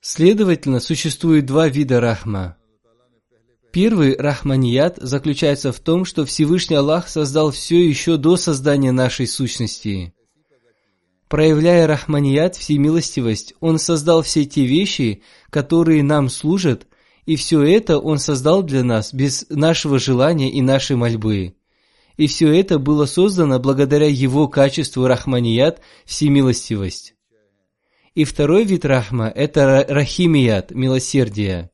B: Следовательно, существует два вида рахма. Первый рахманият заключается в том, что Всевышний Аллах создал все еще до создания нашей сущности. Проявляя рахманият, всемилостивость, Он создал все те вещи, которые нам служат, и все это Он создал для нас без нашего желания и нашей мольбы. И все это было создано благодаря Его качеству рахманият, всемилостивость. И второй вид рахма – это рахимият, милосердие.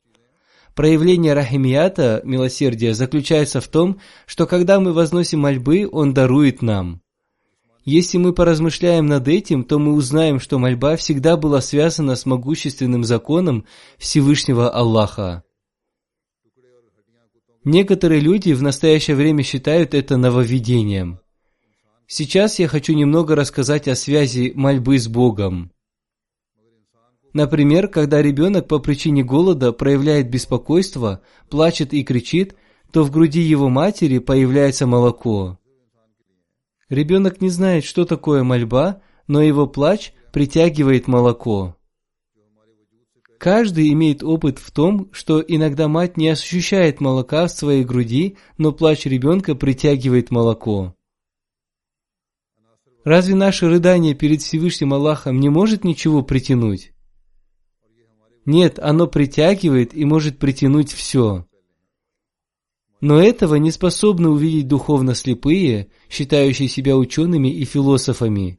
B: Проявление рахимията, милосердия, заключается в том, что когда мы возносим мольбы, Он дарует нам. Если мы поразмышляем над этим, то мы узнаем, что мольба всегда была связана с могущественным законом Всевышнего Аллаха. Некоторые люди в настоящее время считают это нововведением. Сейчас я хочу немного рассказать о связи мольбы с Богом. Например, когда ребенок по причине голода проявляет беспокойство, плачет и кричит, то в груди его матери появляется молоко. Ребенок не знает, что такое мольба, но его плач притягивает молоко. Каждый имеет опыт в том, что иногда мать не ощущает молока в своей груди, но плач ребенка притягивает молоко. Разве наше рыдание перед Всевышним Аллахом не может ничего притянуть? Нет, оно притягивает и может притянуть все. Но этого не способны увидеть духовно слепые, считающие себя учеными и философами.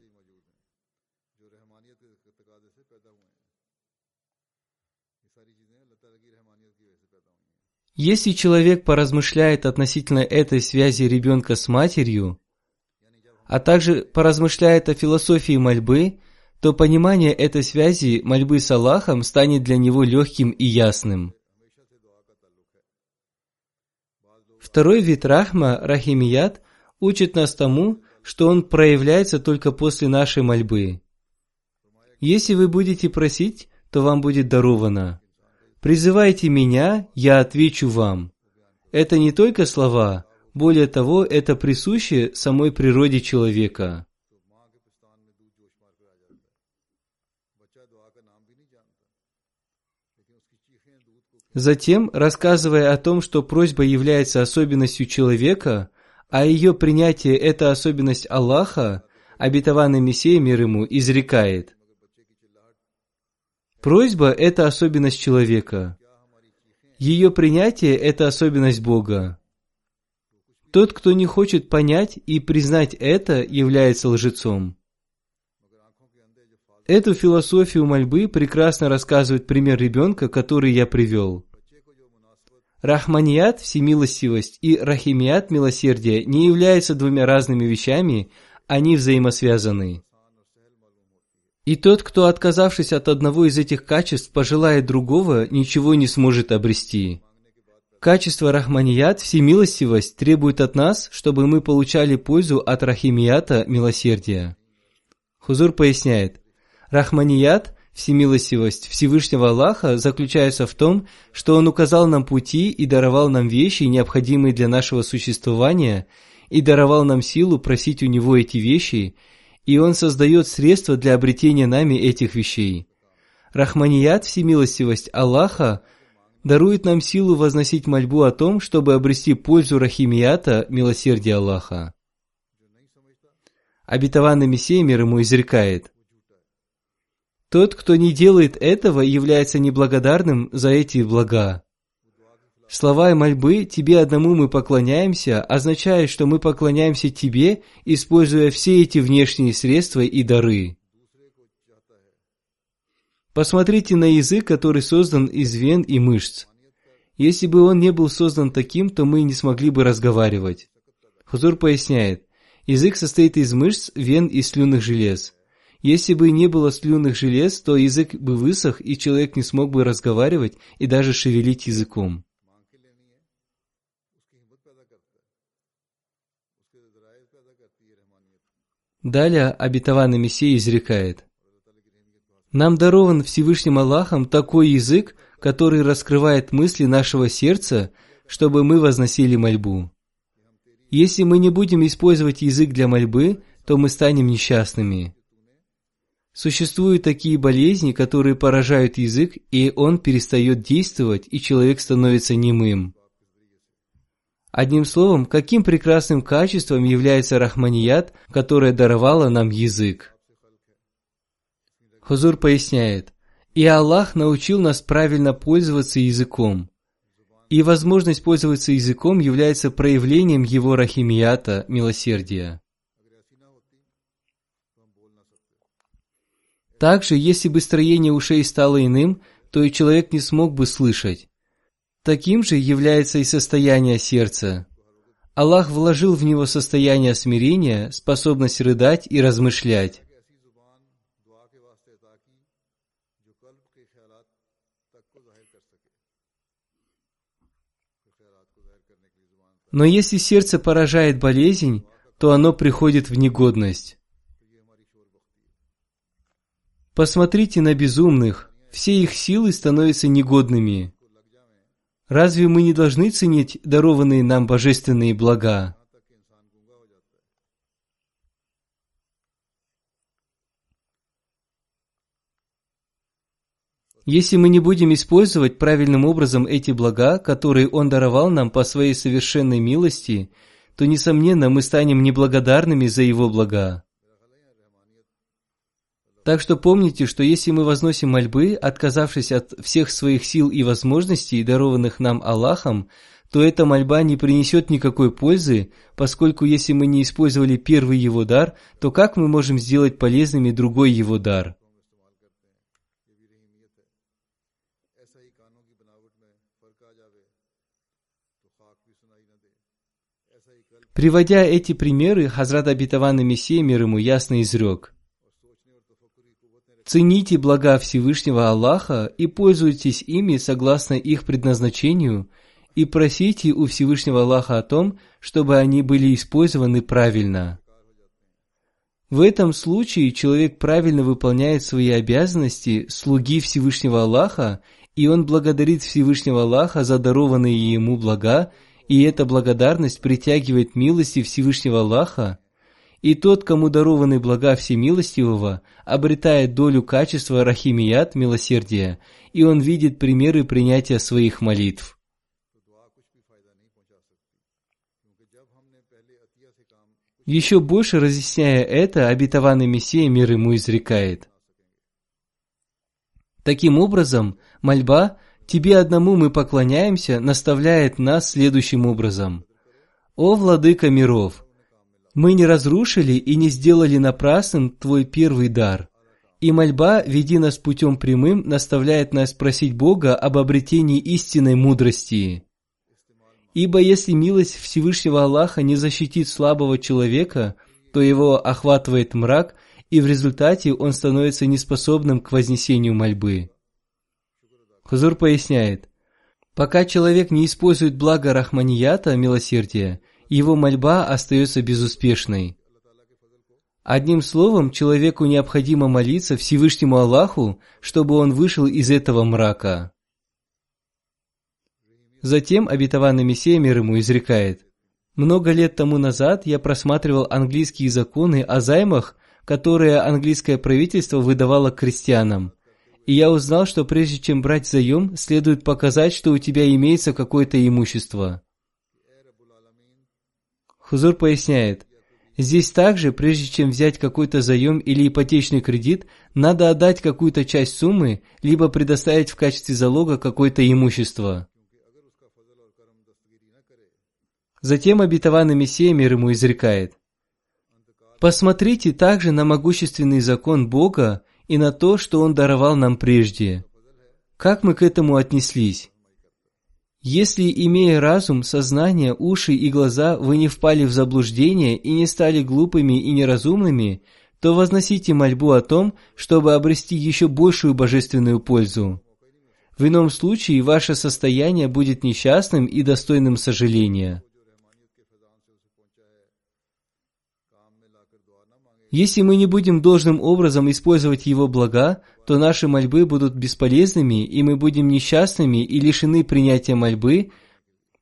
B: Если человек поразмышляет относительно этой связи ребенка с матерью, а также поразмышляет о философии мольбы, то понимание этой связи мольбы с Аллахом станет для него легким и ясным. Второй вид рахма, рахимият, учит нас тому, что он проявляется только после нашей мольбы. Если вы будете просить, то вам будет даровано. Призывайте меня, я отвечу вам. Это не только слова, более того, это присуще самой природе человека. Затем, рассказывая о том, что просьба является особенностью человека, а ее принятие – это особенность Аллаха, обетованный Мессия мир ему изрекает. Просьба – это особенность человека. Ее принятие – это особенность Бога. Тот, кто не хочет понять и признать это, является лжецом. Эту философию мольбы прекрасно рассказывает пример ребенка, который я привел. Рахманият – всемилостивость и рахимият – милосердие не являются двумя разными вещами, они взаимосвязаны. И тот, кто, отказавшись от одного из этих качеств, пожелает другого, ничего не сможет обрести. Качество рахманият, всемилостивость, требует от нас, чтобы мы получали пользу от рахимията, милосердия. Хузур поясняет, Рахманият, всемилостивость Всевышнего Аллаха заключается в том, что Он указал нам пути и даровал нам вещи, необходимые для нашего существования, и даровал нам силу просить у Него эти вещи, и Он создает средства для обретения нами этих вещей. Рахманият, всемилостивость Аллаха, дарует нам силу возносить мольбу о том, чтобы обрести пользу Рахимията, милосердия Аллаха. Обетованный Мессия мир ему изрекает, тот, кто не делает этого, является неблагодарным за эти блага. Слова и мольбы «Тебе одному мы поклоняемся» означает, что мы поклоняемся Тебе, используя все эти внешние средства и дары. Посмотрите на язык, который создан из вен и мышц. Если бы он не был создан таким, то мы не смогли бы разговаривать. Хузур поясняет, язык состоит из мышц, вен и слюнных желез. Если бы не было слюнных желез, то язык бы высох, и человек не смог бы разговаривать и даже шевелить языком. Далее обетованный Мессия изрекает. Нам дарован Всевышним Аллахом такой язык, который раскрывает мысли нашего сердца, чтобы мы возносили мольбу. Если мы не будем использовать язык для мольбы, то мы станем несчастными. Существуют такие болезни, которые поражают язык, и он перестает действовать, и человек становится немым. Одним словом, каким прекрасным качеством является рахманият, которое даровало нам язык. Хузур поясняет, «И Аллах научил нас правильно пользоваться языком. И возможность пользоваться языком является проявлением его рахимията, милосердия. Также, если бы строение ушей стало иным, то и человек не смог бы слышать. Таким же является и состояние сердца. Аллах вложил в него состояние смирения, способность рыдать и размышлять. Но если сердце поражает болезнь, то оно приходит в негодность. Посмотрите на безумных, все их силы становятся негодными. Разве мы не должны ценить дарованные нам божественные блага? Если мы не будем использовать правильным образом эти блага, которые Он даровал нам по Своей совершенной милости, то, несомненно, мы станем неблагодарными за Его блага. Так что помните, что если мы возносим мольбы, отказавшись от всех своих сил и возможностей, дарованных нам Аллахом, то эта мольба не принесет никакой пользы, поскольку если мы не использовали первый его дар, то как мы можем сделать полезными другой его дар? Приводя эти примеры, Хазрат Абитаван и Мессия мир ему ясно изрек – Цените блага Всевышнего Аллаха и пользуйтесь ими согласно их предназначению и просите у Всевышнего Аллаха о том, чтобы они были использованы правильно. В этом случае человек правильно выполняет свои обязанности слуги Всевышнего Аллаха, и он благодарит Всевышнего Аллаха за дарованные ему блага, и эта благодарность притягивает милости Всевышнего Аллаха, и тот, кому дарованы блага Всемилостивого, обретает долю качества рахимият, милосердия, и он видит примеры принятия своих молитв. Еще больше разъясняя это, обетованный Мессия мир ему изрекает. Таким образом, мольба «Тебе одному мы поклоняемся» наставляет нас следующим образом. «О, Владыка миров! Мы не разрушили и не сделали напрасным Твой первый дар, и мольба «Веди нас путем прямым» наставляет нас просить Бога об обретении истинной мудрости. Ибо если милость Всевышнего Аллаха не защитит слабого человека, то его охватывает мрак, и в результате он становится неспособным к вознесению мольбы. Хузур поясняет, пока человек не использует благо Рахманията, милосердия, его мольба остается безуспешной. Одним словом, человеку необходимо молиться Всевышнему Аллаху, чтобы он вышел из этого мрака. Затем обетованный Мессия мир ему изрекает. Много лет тому назад я просматривал английские законы о займах, которые английское правительство выдавало крестьянам. И я узнал, что прежде чем брать заем, следует показать, что у тебя имеется какое-то имущество. Хузур поясняет, здесь также, прежде чем взять какой-то заем или ипотечный кредит, надо отдать какую-то часть суммы, либо предоставить в качестве залога какое-то имущество. Затем обетованный Мессия мир ему изрекает. Посмотрите также на могущественный закон Бога и на то, что Он даровал нам прежде. Как мы к этому отнеслись? Если, имея разум, сознание, уши и глаза, вы не впали в заблуждение и не стали глупыми и неразумными, то возносите мольбу о том, чтобы обрести еще большую божественную пользу. В ином случае ваше состояние будет несчастным и достойным сожаления. Если мы не будем должным образом использовать его блага, то наши мольбы будут бесполезными, и мы будем несчастными и лишены принятия мольбы,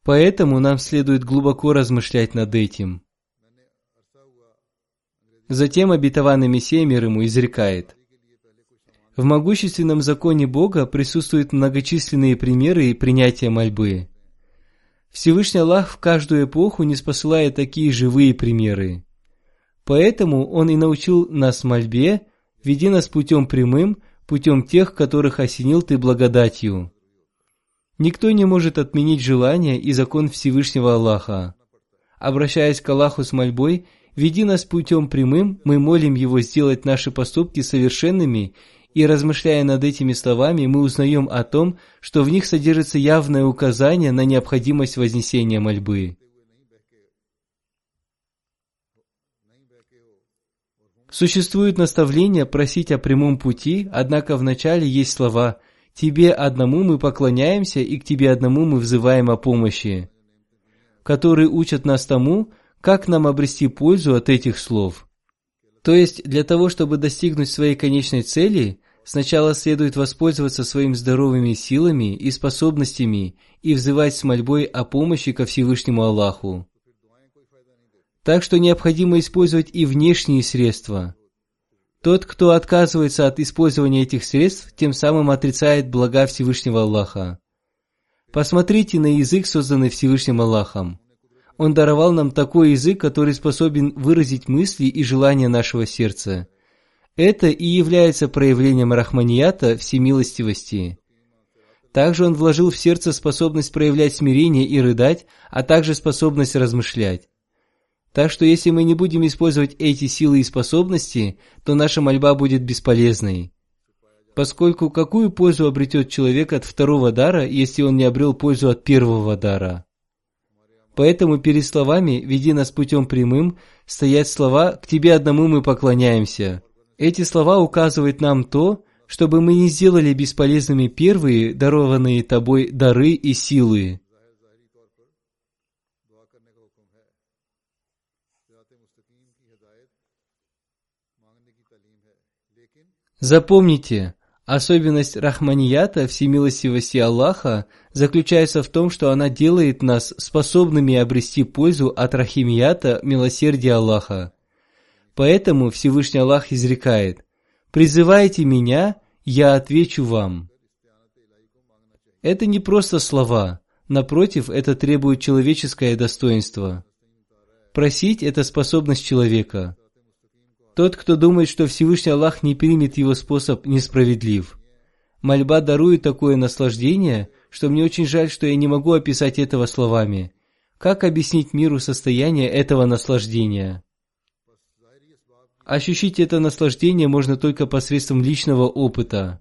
B: поэтому нам следует глубоко размышлять над этим. Затем обетованный Мессия мир ему изрекает. В могущественном законе Бога присутствуют многочисленные примеры принятия мольбы. Всевышний Аллах в каждую эпоху не спосылает такие живые примеры. Поэтому Он и научил нас мольбе, веди нас путем прямым, путем тех, которых осенил Ты благодатью. Никто не может отменить желание и закон Всевышнего Аллаха. Обращаясь к Аллаху с мольбой, веди нас путем прямым, мы молим Его сделать наши поступки совершенными, и размышляя над этими словами, мы узнаем о том, что в них содержится явное указание на необходимость вознесения мольбы. Существует наставление просить о прямом пути, однако вначале есть слова «Тебе одному мы поклоняемся и к Тебе одному мы взываем о помощи», которые учат нас тому, как нам обрести пользу от этих слов. То есть, для того, чтобы достигнуть своей конечной цели, сначала следует воспользоваться своими здоровыми силами и способностями и взывать с мольбой о помощи ко Всевышнему Аллаху. Так что необходимо использовать и внешние средства. Тот, кто отказывается от использования этих средств, тем самым отрицает блага Всевышнего Аллаха. Посмотрите на язык, созданный Всевышним Аллахом. Он даровал нам такой язык, который способен выразить мысли и желания нашего сердца. Это и является проявлением рахманията, всемилостивости. Также он вложил в сердце способность проявлять смирение и рыдать, а также способность размышлять. Так что если мы не будем использовать эти силы и способности, то наша мольба будет бесполезной. Поскольку какую пользу обретет человек от второго дара, если он не обрел пользу от первого дара? Поэтому перед словами «Веди нас путем прямым» стоят слова «К Тебе одному мы поклоняемся». Эти слова указывают нам то, чтобы мы не сделали бесполезными первые, дарованные Тобой дары и силы. Запомните, особенность рахманията всемилостивости Аллаха заключается в том, что она делает нас способными обрести пользу от рахимията милосердия Аллаха. Поэтому Всевышний Аллах изрекает «Призывайте меня, я отвечу вам». Это не просто слова, напротив, это требует человеческое достоинство. Просить – это способность человека. Тот, кто думает, что Всевышний Аллах не примет его способ, несправедлив. Мольба дарует такое наслаждение, что мне очень жаль, что я не могу описать этого словами. Как объяснить миру состояние этого наслаждения? Ощутить это наслаждение можно только посредством личного опыта.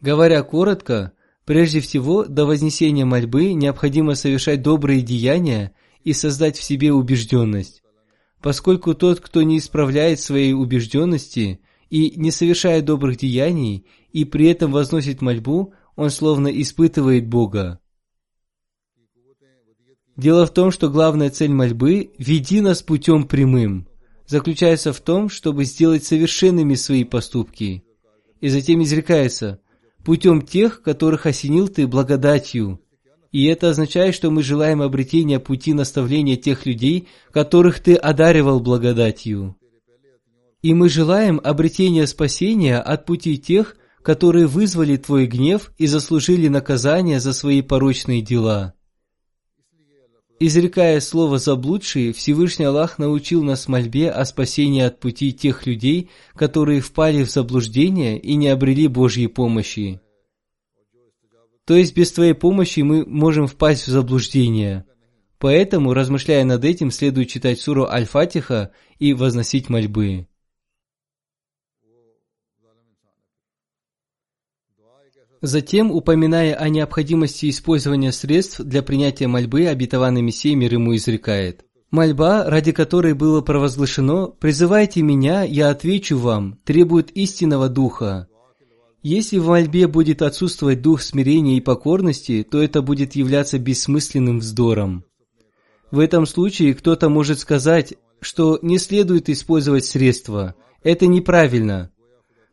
B: Говоря коротко, прежде всего, до вознесения мольбы необходимо совершать добрые деяния и создать в себе убежденность поскольку тот, кто не исправляет своей убежденности и не совершает добрых деяний, и при этом возносит мольбу, он словно испытывает Бога. Дело в том, что главная цель мольбы «веди нас путем прямым» заключается в том, чтобы сделать совершенными свои поступки. И затем изрекается «путем тех, которых осенил ты благодатью, и это означает, что мы желаем обретения пути наставления тех людей, которых Ты одаривал благодатью. И мы желаем обретения спасения от пути тех, которые вызвали Твой гнев и заслужили наказание за свои порочные дела. Изрекая слово «заблудшие», Всевышний Аллах научил нас мольбе о спасении от пути тех людей, которые впали в заблуждение и не обрели Божьей помощи. То есть без твоей помощи мы можем впасть в заблуждение. Поэтому, размышляя над этим, следует читать суру Аль-Фатиха и возносить мольбы. Затем, упоминая о необходимости использования средств для принятия мольбы, обетованный Мессия мир ему изрекает. Мольба, ради которой было провозглашено «Призывайте меня, я отвечу вам», требует истинного духа. Если в мольбе будет отсутствовать дух смирения и покорности, то это будет являться бессмысленным вздором. В этом случае кто-то может сказать, что не следует использовать средства. Это неправильно.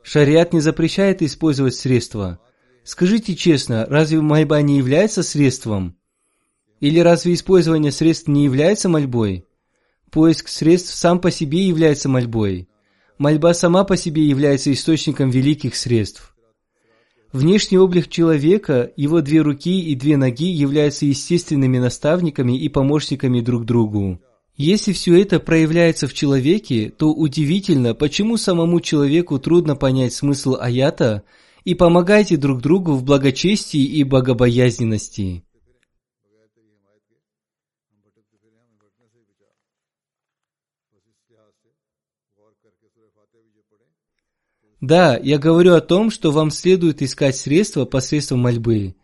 B: Шариат не запрещает использовать средства. Скажите честно, разве мольба не является средством? Или разве использование средств не является мольбой? Поиск средств сам по себе является мольбой. Мольба сама по себе является источником великих средств. Внешний облик человека, его две руки и две ноги являются естественными наставниками и помощниками друг другу. Если все это проявляется в человеке, то удивительно, почему самому человеку трудно понять смысл аята и помогайте друг другу в благочестии и богобоязненности. Да, я говорю о том, что вам следует искать средства посредством мольбы.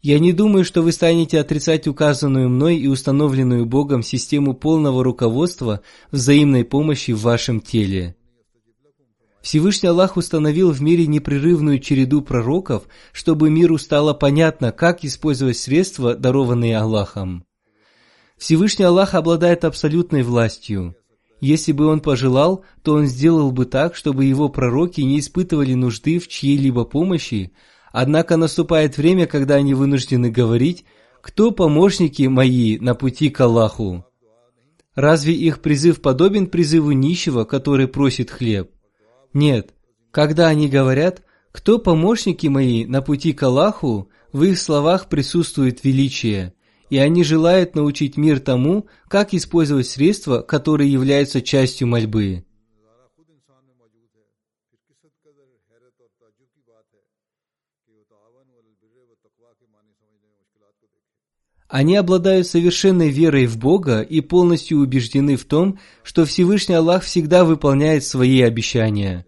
B: Я не думаю, что вы станете отрицать указанную мной и установленную Богом систему полного руководства взаимной помощи в вашем теле. Всевышний Аллах установил в мире непрерывную череду пророков, чтобы миру стало понятно, как использовать средства, дарованные Аллахом. Всевышний Аллах обладает абсолютной властью. Если бы он пожелал, то он сделал бы так, чтобы его пророки не испытывали нужды в чьей-либо помощи, однако наступает время, когда они вынуждены говорить, кто помощники мои на пути к Аллаху. Разве их призыв подобен призыву нищего, который просит хлеб? Нет. Когда они говорят, кто помощники мои на пути к Аллаху, в их словах присутствует величие и они желают научить мир тому, как использовать средства, которые являются частью мольбы. Они обладают совершенной верой в Бога и полностью убеждены в том, что Всевышний Аллах всегда выполняет свои обещания.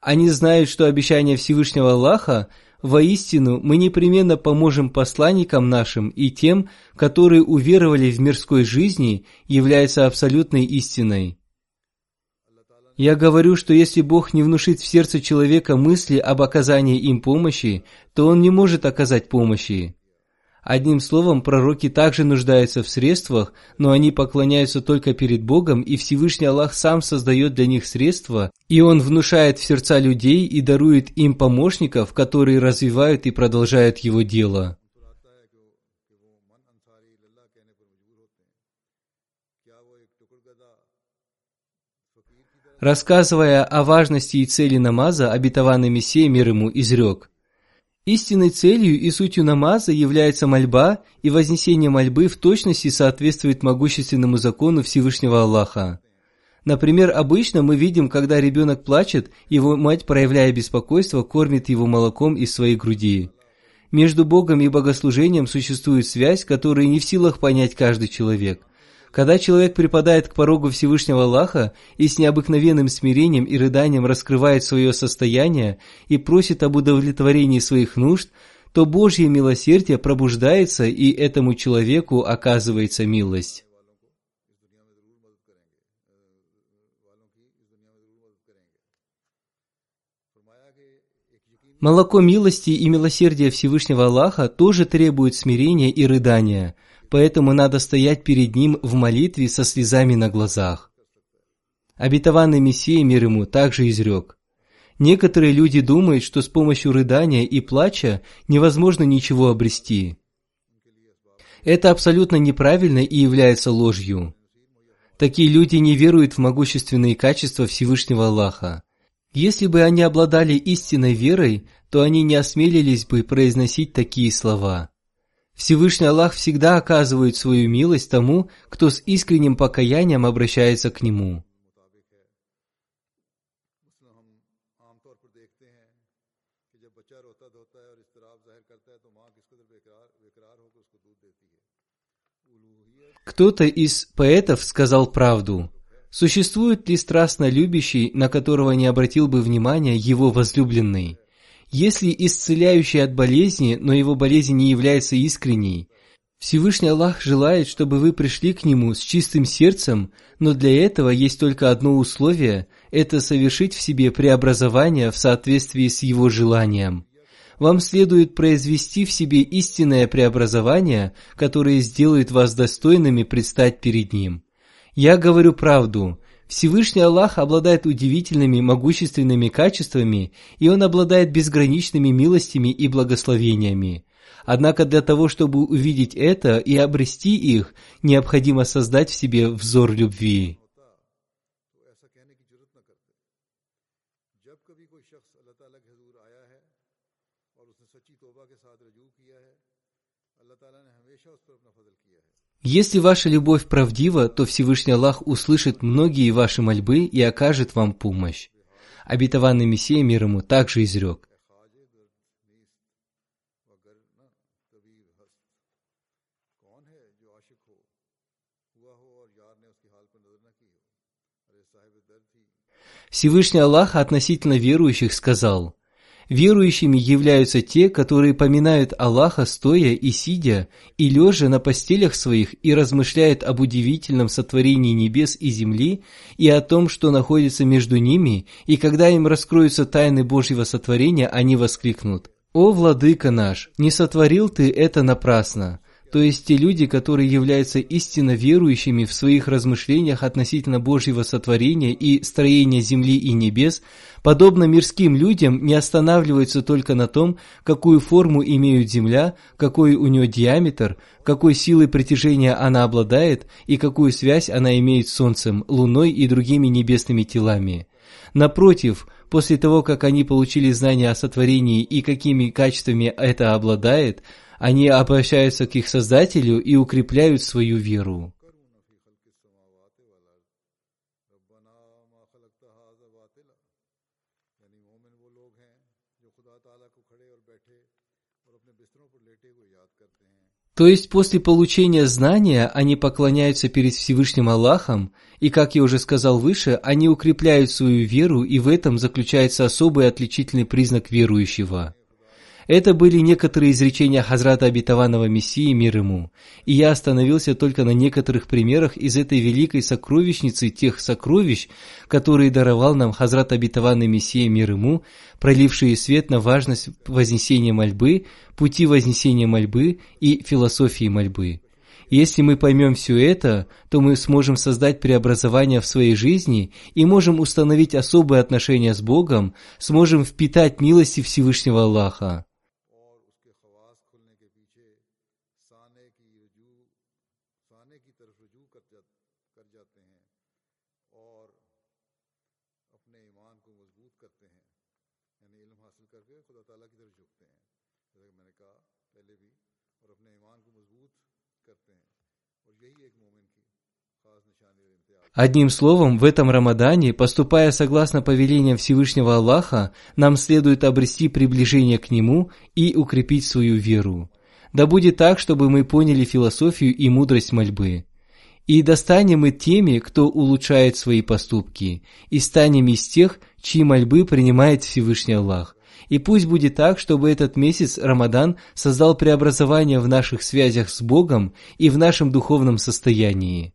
B: Они знают, что обещания Всевышнего Аллаха воистину мы непременно поможем посланникам нашим и тем, которые уверовали в мирской жизни, является абсолютной истиной. Я говорю, что если Бог не внушит в сердце человека мысли об оказании им помощи, то он не может оказать помощи. Одним словом, пророки также нуждаются в средствах, но они поклоняются только перед Богом, и Всевышний Аллах сам создает для них средства, и Он внушает в сердца людей и дарует им помощников, которые развивают и продолжают Его дело. Рассказывая о важности и цели намаза, обетованный Мессия мир ему изрек – Истинной целью и сутью намаза является мольба, и вознесение мольбы в точности соответствует могущественному закону Всевышнего Аллаха. Например, обычно мы видим, когда ребенок плачет, его мать, проявляя беспокойство, кормит его молоком из своей груди. Между Богом и богослужением существует связь, которую не в силах понять каждый человек. Когда человек припадает к порогу Всевышнего Аллаха и с необыкновенным смирением и рыданием раскрывает свое состояние и просит об удовлетворении своих нужд, то Божье милосердие пробуждается и этому человеку оказывается милость. Молоко милости и милосердия Всевышнего Аллаха тоже требует смирения и рыдания – поэтому надо стоять перед Ним в молитве со слезами на глазах. Обетованный Мессия мир ему также изрек. Некоторые люди думают, что с помощью рыдания и плача невозможно ничего обрести. Это абсолютно неправильно и является ложью. Такие люди не веруют в могущественные качества Всевышнего Аллаха. Если бы они обладали истинной верой, то они не осмелились бы произносить такие слова. Всевышний Аллах всегда оказывает свою милость тому, кто с искренним покаянием обращается к Нему. Кто-то из поэтов сказал правду. Существует ли страстно любящий, на которого не обратил бы внимания его возлюбленный? Если исцеляющий от болезни, но его болезнь не является искренней, Всевышний Аллах желает, чтобы вы пришли к Нему с чистым сердцем, но для этого есть только одно условие – это совершить в себе преобразование в соответствии с Его желанием. Вам следует произвести в себе истинное преобразование, которое сделает вас достойными предстать перед Ним. Я говорю правду, Всевышний Аллах обладает удивительными могущественными качествами, и Он обладает безграничными милостями и благословениями. Однако для того, чтобы увидеть это и обрести их, необходимо создать в себе взор любви. Если ваша любовь правдива, то Всевышний Аллах услышит многие ваши мольбы и окажет вам помощь. Обетованный Мессия мир ему также изрек. Всевышний Аллах относительно верующих сказал – Верующими являются те, которые поминают Аллаха стоя и сидя, и лежа на постелях своих, и размышляют об удивительном сотворении небес и земли, и о том, что находится между ними, и когда им раскроются тайны Божьего сотворения, они воскликнут «О, Владыка наш, не сотворил Ты это напрасно!» То есть те люди, которые являются истинно верующими в своих размышлениях относительно Божьего сотворения и строения земли и небес, подобно мирским людям, не останавливаются только на том, какую форму имеет земля, какой у нее диаметр, какой силой притяжения она обладает и какую связь она имеет с Солнцем, Луной и другими небесными телами. Напротив, после того, как они получили знания о сотворении и какими качествами это обладает – они обращаются к их Создателю и укрепляют свою веру. То есть после получения знания они поклоняются перед Всевышним Аллахом, и, как я уже сказал выше, они укрепляют свою веру, и в этом заключается особый отличительный признак верующего – Это были некоторые изречения Хазрата Обетованного Мессии мир ему, и я остановился только на некоторых примерах из этой великой сокровищницы тех сокровищ, которые даровал нам Хазрат Обетованный Мессия мир ему, пролившие свет на важность вознесения мольбы, пути вознесения мольбы и философии мольбы. Если мы поймем все это, то мы сможем создать преобразование в своей жизни и можем установить особые отношения с Богом, сможем впитать милости Всевышнего Аллаха. Одним словом, в этом Рамадане, поступая согласно повелениям Всевышнего Аллаха, нам следует обрести приближение к Нему и укрепить свою веру. Да будет так, чтобы мы поняли философию и мудрость мольбы. И достанем мы теми, кто улучшает свои поступки, и станем из тех, чьи мольбы принимает Всевышний Аллах. И пусть будет так, чтобы этот месяц Рамадан создал преобразование в наших связях с Богом и в нашем духовном состоянии.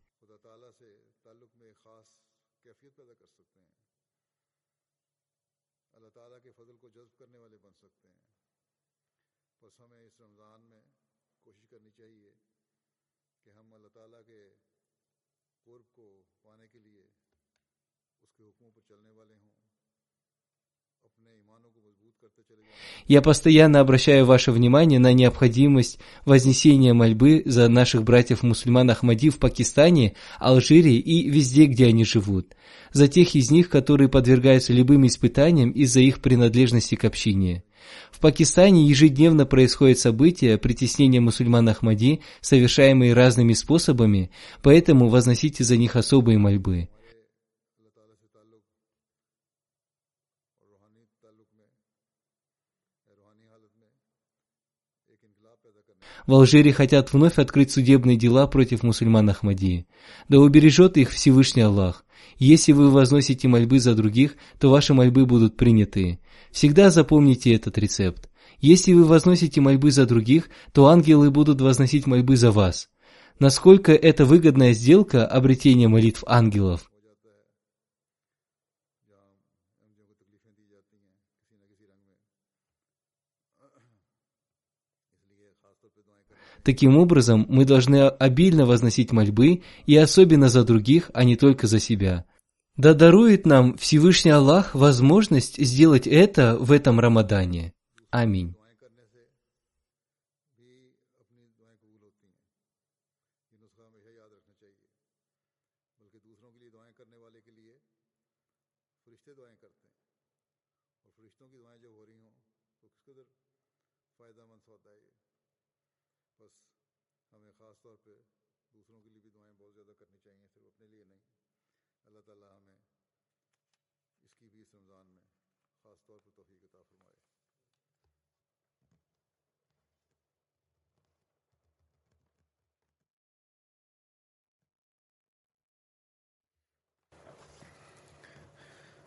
B: Я постоянно обращаю ваше внимание на необходимость вознесения мольбы за наших братьев-мусульман Ахмади в Пакистане, Алжире и везде, где они живут. За тех из них, которые подвергаются любым испытаниям из-за их принадлежности к общине. В Пакистане ежедневно происходят события притеснения мусульман Ахмади, совершаемые разными способами, поэтому возносите за них особые мольбы. В Алжире хотят вновь открыть судебные дела против мусульман Ахмадии. Да убережет их Всевышний Аллах. Если вы возносите мольбы за других, то ваши мольбы будут приняты. Всегда запомните этот рецепт. Если вы возносите мольбы за других, то ангелы будут возносить мольбы за вас. Насколько это выгодная сделка обретения молитв ангелов? Таким образом, мы должны обильно возносить мольбы, и особенно за других, а не только за себя. Да дарует нам Всевышний Аллах возможность сделать это в этом Рамадане. Аминь.